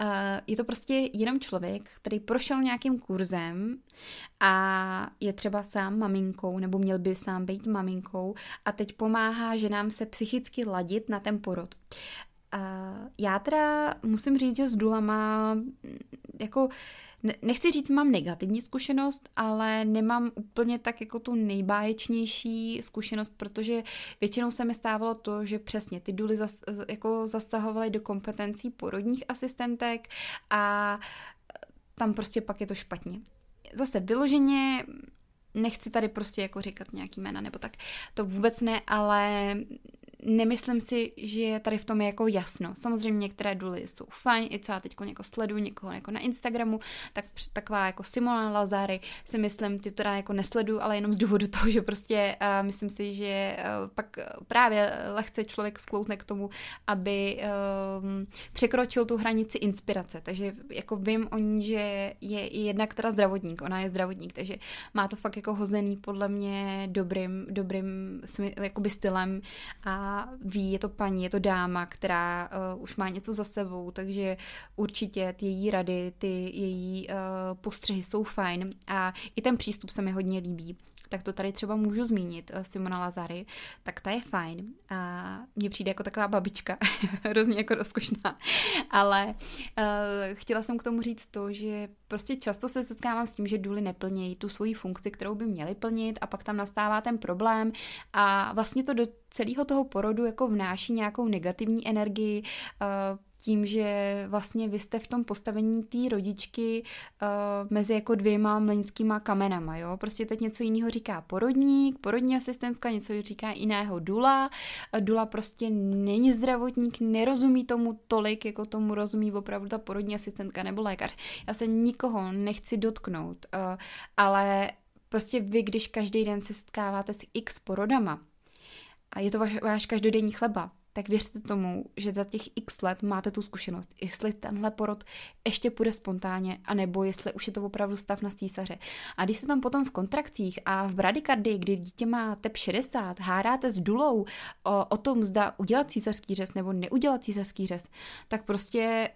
uh, je to prostě jenom člověk, který prošel nějakým kurzem a je třeba sám maminkou, nebo měl by sám být maminkou a teď pomáhá ženám se psychicky ladit na ten porod. Já teda musím říct, že s důlama jako nechci říct, mám negativní zkušenost, ale nemám úplně tak jako tu nejbáječnější zkušenost, protože většinou se mi stávalo to, že přesně ty duly zas, jako zastahovaly do kompetencí porodních asistentek a tam prostě pak je to špatně. Zase vyloženě nechci tady prostě jako říkat nějaký jména nebo tak, to vůbec ne, ale nemyslím si, že tady v tom je jako jasno. Samozřejmě některé duly jsou fajn, i co já teď jako sleduju někoho jako na Instagramu, tak taková jako Simona Lazary si myslím, ty teda jako nesleduju, ale jenom z důvodu (laughs) toho, že prostě uh, myslím si, že uh, pak právě lehce člověk sklouzne k tomu, aby uh, překročil tu hranici inspirace. Takže jako vím o ní, že je jednak teda zdravotník, ona je zdravotník, takže má to fakt jako hozený podle mě dobrým, dobrým jakoby stylem a ví, je to paní, je to dáma, která uh, už má něco za sebou, takže určitě ty její rady, ty její uh, postřehy jsou fajn a i ten přístup se mi hodně líbí tak to tady třeba můžu zmínit, eh, Simona Lazary, tak ta je fajn. A mně přijde jako taková babička, (laughs) hrozně jako rozkošná, ale uh, chtěla jsem k tomu říct to, že prostě často se setkávám s tím, že důly neplnějí tu svoji funkci, kterou by měly plnit a pak tam nastává ten problém. A vlastně to do celého toho porodu jako vnáší nějakou negativní energii, uh, tím, že vlastně vy jste v tom postavení té rodičky uh, mezi jako dvěma mlínskýma kamenama, jo. Prostě teď něco jiného říká porodník, porodní asistentka, něco říká jiného dula. Dula prostě není zdravotník, nerozumí tomu tolik, jako tomu rozumí opravdu ta porodní asistentka nebo lékař. Já se nikoho nechci dotknout, uh, ale prostě vy, když každý den se setkáváte s x porodama, a je to váš, váš každodenní chleba, tak věřte tomu, že za těch x let máte tu zkušenost, jestli tenhle porod ještě půjde spontánně, anebo jestli už je to opravdu stav na císaře. A když se tam potom v kontrakcích a v bradykardii, kdy dítě má tep 60, háráte s dulou o, o tom, zda udělat císařský řez nebo neudělat císařský řez, tak prostě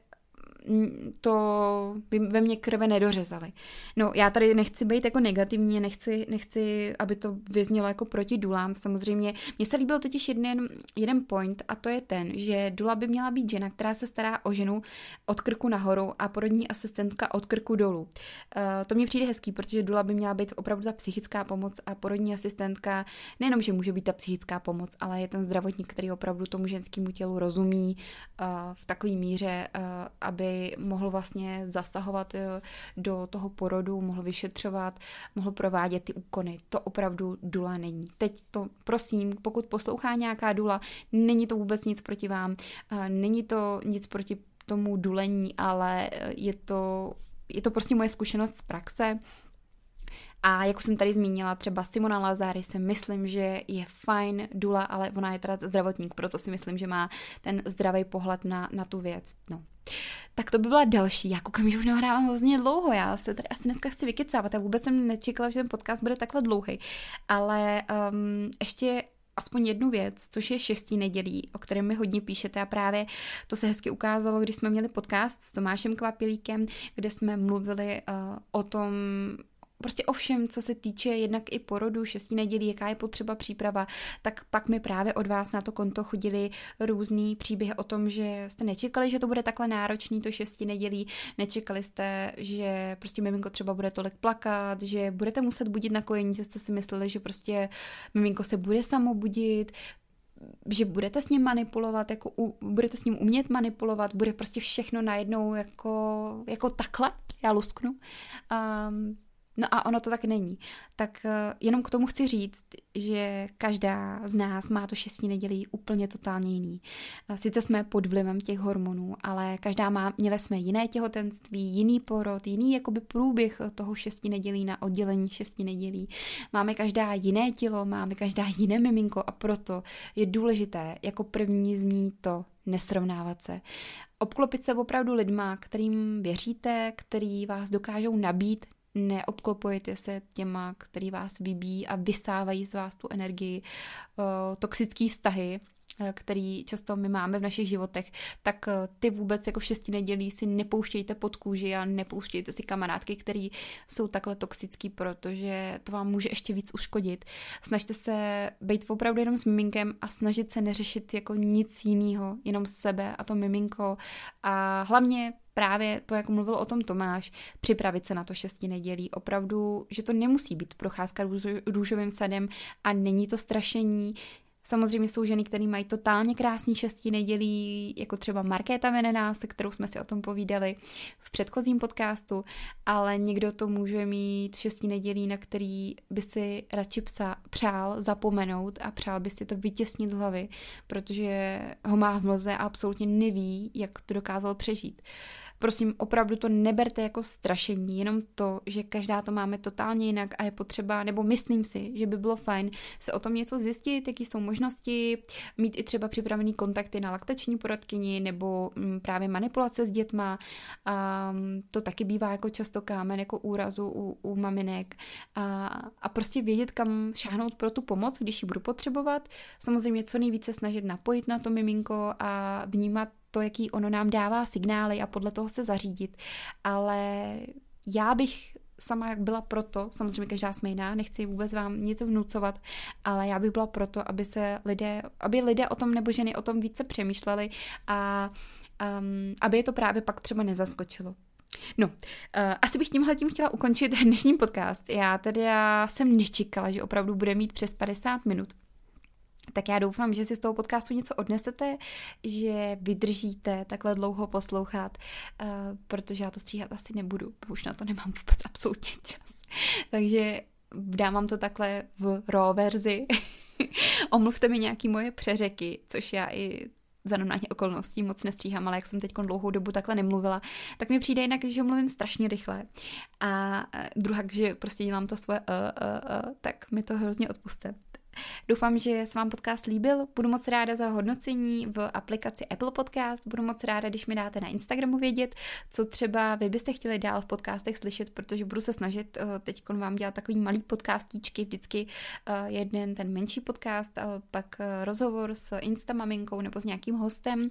to by ve mně krve nedořezali. No, já tady nechci být jako negativní, nechci, nechci, aby to vyznělo jako proti dulám. Samozřejmě, mně se líbil totiž jeden, jeden point a to je ten, že dula by měla být žena, která se stará o ženu od krku nahoru a porodní asistentka od krku dolů. Uh, to mě přijde hezký, protože dula by měla být opravdu ta psychická pomoc a porodní asistentka nejenom, že může být ta psychická pomoc, ale je ten zdravotník, který opravdu tomu ženskému tělu rozumí uh, v takové míře, uh, aby mohl vlastně zasahovat eh, do toho porodu, mohl vyšetřovat, mohl provádět ty úkony. To opravdu dula není. Teď to, prosím, pokud poslouchá nějaká dula, není to vůbec nic proti vám, eh, není to nic proti tomu dulení, ale eh, je to, je to prostě moje zkušenost z praxe. A jak už jsem tady zmínila, třeba Simona Lazary si myslím, že je fajn dula, ale ona je teda zdravotník, proto si myslím, že má ten zdravý pohled na, na tu věc. No. Tak to by byla další. Já koukám, že už nahrávám hrozně dlouho. Já se tady asi dneska chci vykecávat. Já vůbec jsem nečekala, že ten podcast bude takhle dlouhý. Ale um, ještě aspoň jednu věc, což je šestý nedělí, o kterém mi hodně píšete a právě to se hezky ukázalo, když jsme měli podcast s Tomášem Kvapilíkem, kde jsme mluvili uh, o tom, prostě o všem, co se týče jednak i porodu, šestí nedělí, jaká je potřeba příprava, tak pak mi právě od vás na to konto chodili různý příběhy o tom, že jste nečekali, že to bude takhle náročný to šestí nedělí, nečekali jste, že prostě miminko třeba bude tolik plakat, že budete muset budit na kojení, že jste si mysleli, že prostě miminko se bude samo budit, že budete s ním manipulovat, jako u, budete s ním umět manipulovat, bude prostě všechno najednou jako, jako takhle, já lusknu. Um, No a ono to tak není. Tak uh, jenom k tomu chci říct, že každá z nás má to šestí nedělí úplně totálně jiný. Uh, sice jsme pod vlivem těch hormonů, ale každá má, měli jsme jiné těhotenství, jiný porod, jiný jakoby průběh toho šestí nedělí na oddělení šestí nedělí. Máme každá jiné tělo, máme každá jiné miminko a proto je důležité jako první zmínit to, nesrovnávat se. Obklopit se opravdu lidma, kterým věříte, který vás dokážou nabít neobklopujete se těma, který vás vybíjí a vystávají z vás tu energii, uh, toxický vztahy, Eh, který často my máme v našich životech, tak eh, ty vůbec jako v šesti nedělí si nepouštějte pod kůži a nepouštějte si kamarádky, které jsou takhle toxický, protože to vám může ještě víc uškodit. Snažte se být opravdu jenom s miminkem a snažit se neřešit jako nic jiného, jenom sebe a to miminko a hlavně právě to, jak mluvil o tom Tomáš, připravit se na to šesti nedělí. Opravdu, že to nemusí být procházka růžovým sadem a není to strašení, Samozřejmě jsou ženy, které mají totálně krásný šestí nedělí, jako třeba Markéta Venená, se kterou jsme si o tom povídali v předchozím podcastu, ale někdo to může mít šestí nedělí, na který by si radši psa, přál zapomenout a přál by si to vytěsnit z hlavy, protože ho má v mlze a absolutně neví, jak to dokázal přežít. Prosím, opravdu to neberte jako strašení, jenom to, že každá to máme totálně jinak a je potřeba, nebo myslím si, že by bylo fajn se o tom něco zjistit, jaký jsou možnosti, mít i třeba připravený kontakty na laktační poradkyni nebo mm, právě manipulace s dětma. A to taky bývá jako často kámen jako úrazu u, u maminek. A, a prostě vědět, kam šáhnout pro tu pomoc, když ji budu potřebovat. Samozřejmě co nejvíce snažit napojit na to miminko a vnímat to, jaký ono nám dává signály a podle toho se zařídit. Ale já bych sama jak byla proto, samozřejmě každá jsme jiná, nechci vůbec vám něco vnucovat, ale já bych byla proto, aby se lidé, aby lidé o tom nebo ženy o tom více přemýšleli a um, aby je to právě pak třeba nezaskočilo. No, uh, asi bych tímhle tím chtěla ukončit dnešní podcast. Já tedy já jsem nečekala, že opravdu bude mít přes 50 minut. Tak já doufám, že si z toho podcastu něco odnesete, že vydržíte takhle dlouho poslouchat, uh, protože já to stříhat asi nebudu, už na to nemám vůbec absolutně čas. (laughs) Takže dám vám to takhle v raw verzi. (laughs) Omluvte mi nějaký moje přeřeky, což já i za normální okolností moc nestříhám, ale jak jsem teď dlouhou dobu takhle nemluvila, tak mi přijde jinak, že mluvím strašně rychle. A druhá, že prostě dělám to svoje uh, uh, uh, tak mi to hrozně odpuste. Doufám, že se vám podcast líbil. Budu moc ráda za hodnocení v aplikaci Apple Podcast. Budu moc ráda, když mi dáte na Instagramu vědět, co třeba vy byste chtěli dál v podcastech slyšet, protože budu se snažit eh, teď vám dělat takový malý podcastíčky, vždycky eh, jeden ten menší podcast, pak eh, rozhovor s Instamaminkou nebo s nějakým hostem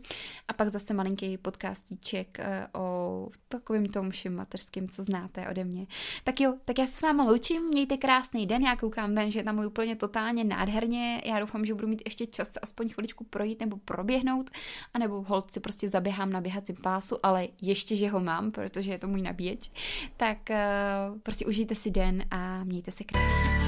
a pak zase malinký podcastíček o takovým tom všem mateřským, co znáte ode mě. Tak jo, tak já s vámi loučím, mějte krásný den, já koukám ven, že je tam úplně totálně nádherně. Já doufám, že budu mít ještě čas aspoň chviličku projít nebo proběhnout, anebo hold prostě zaběhám na běhacím pásu, ale ještě, že ho mám, protože je to můj nabíječ. Tak uh, prostě užijte si den a mějte se krásně.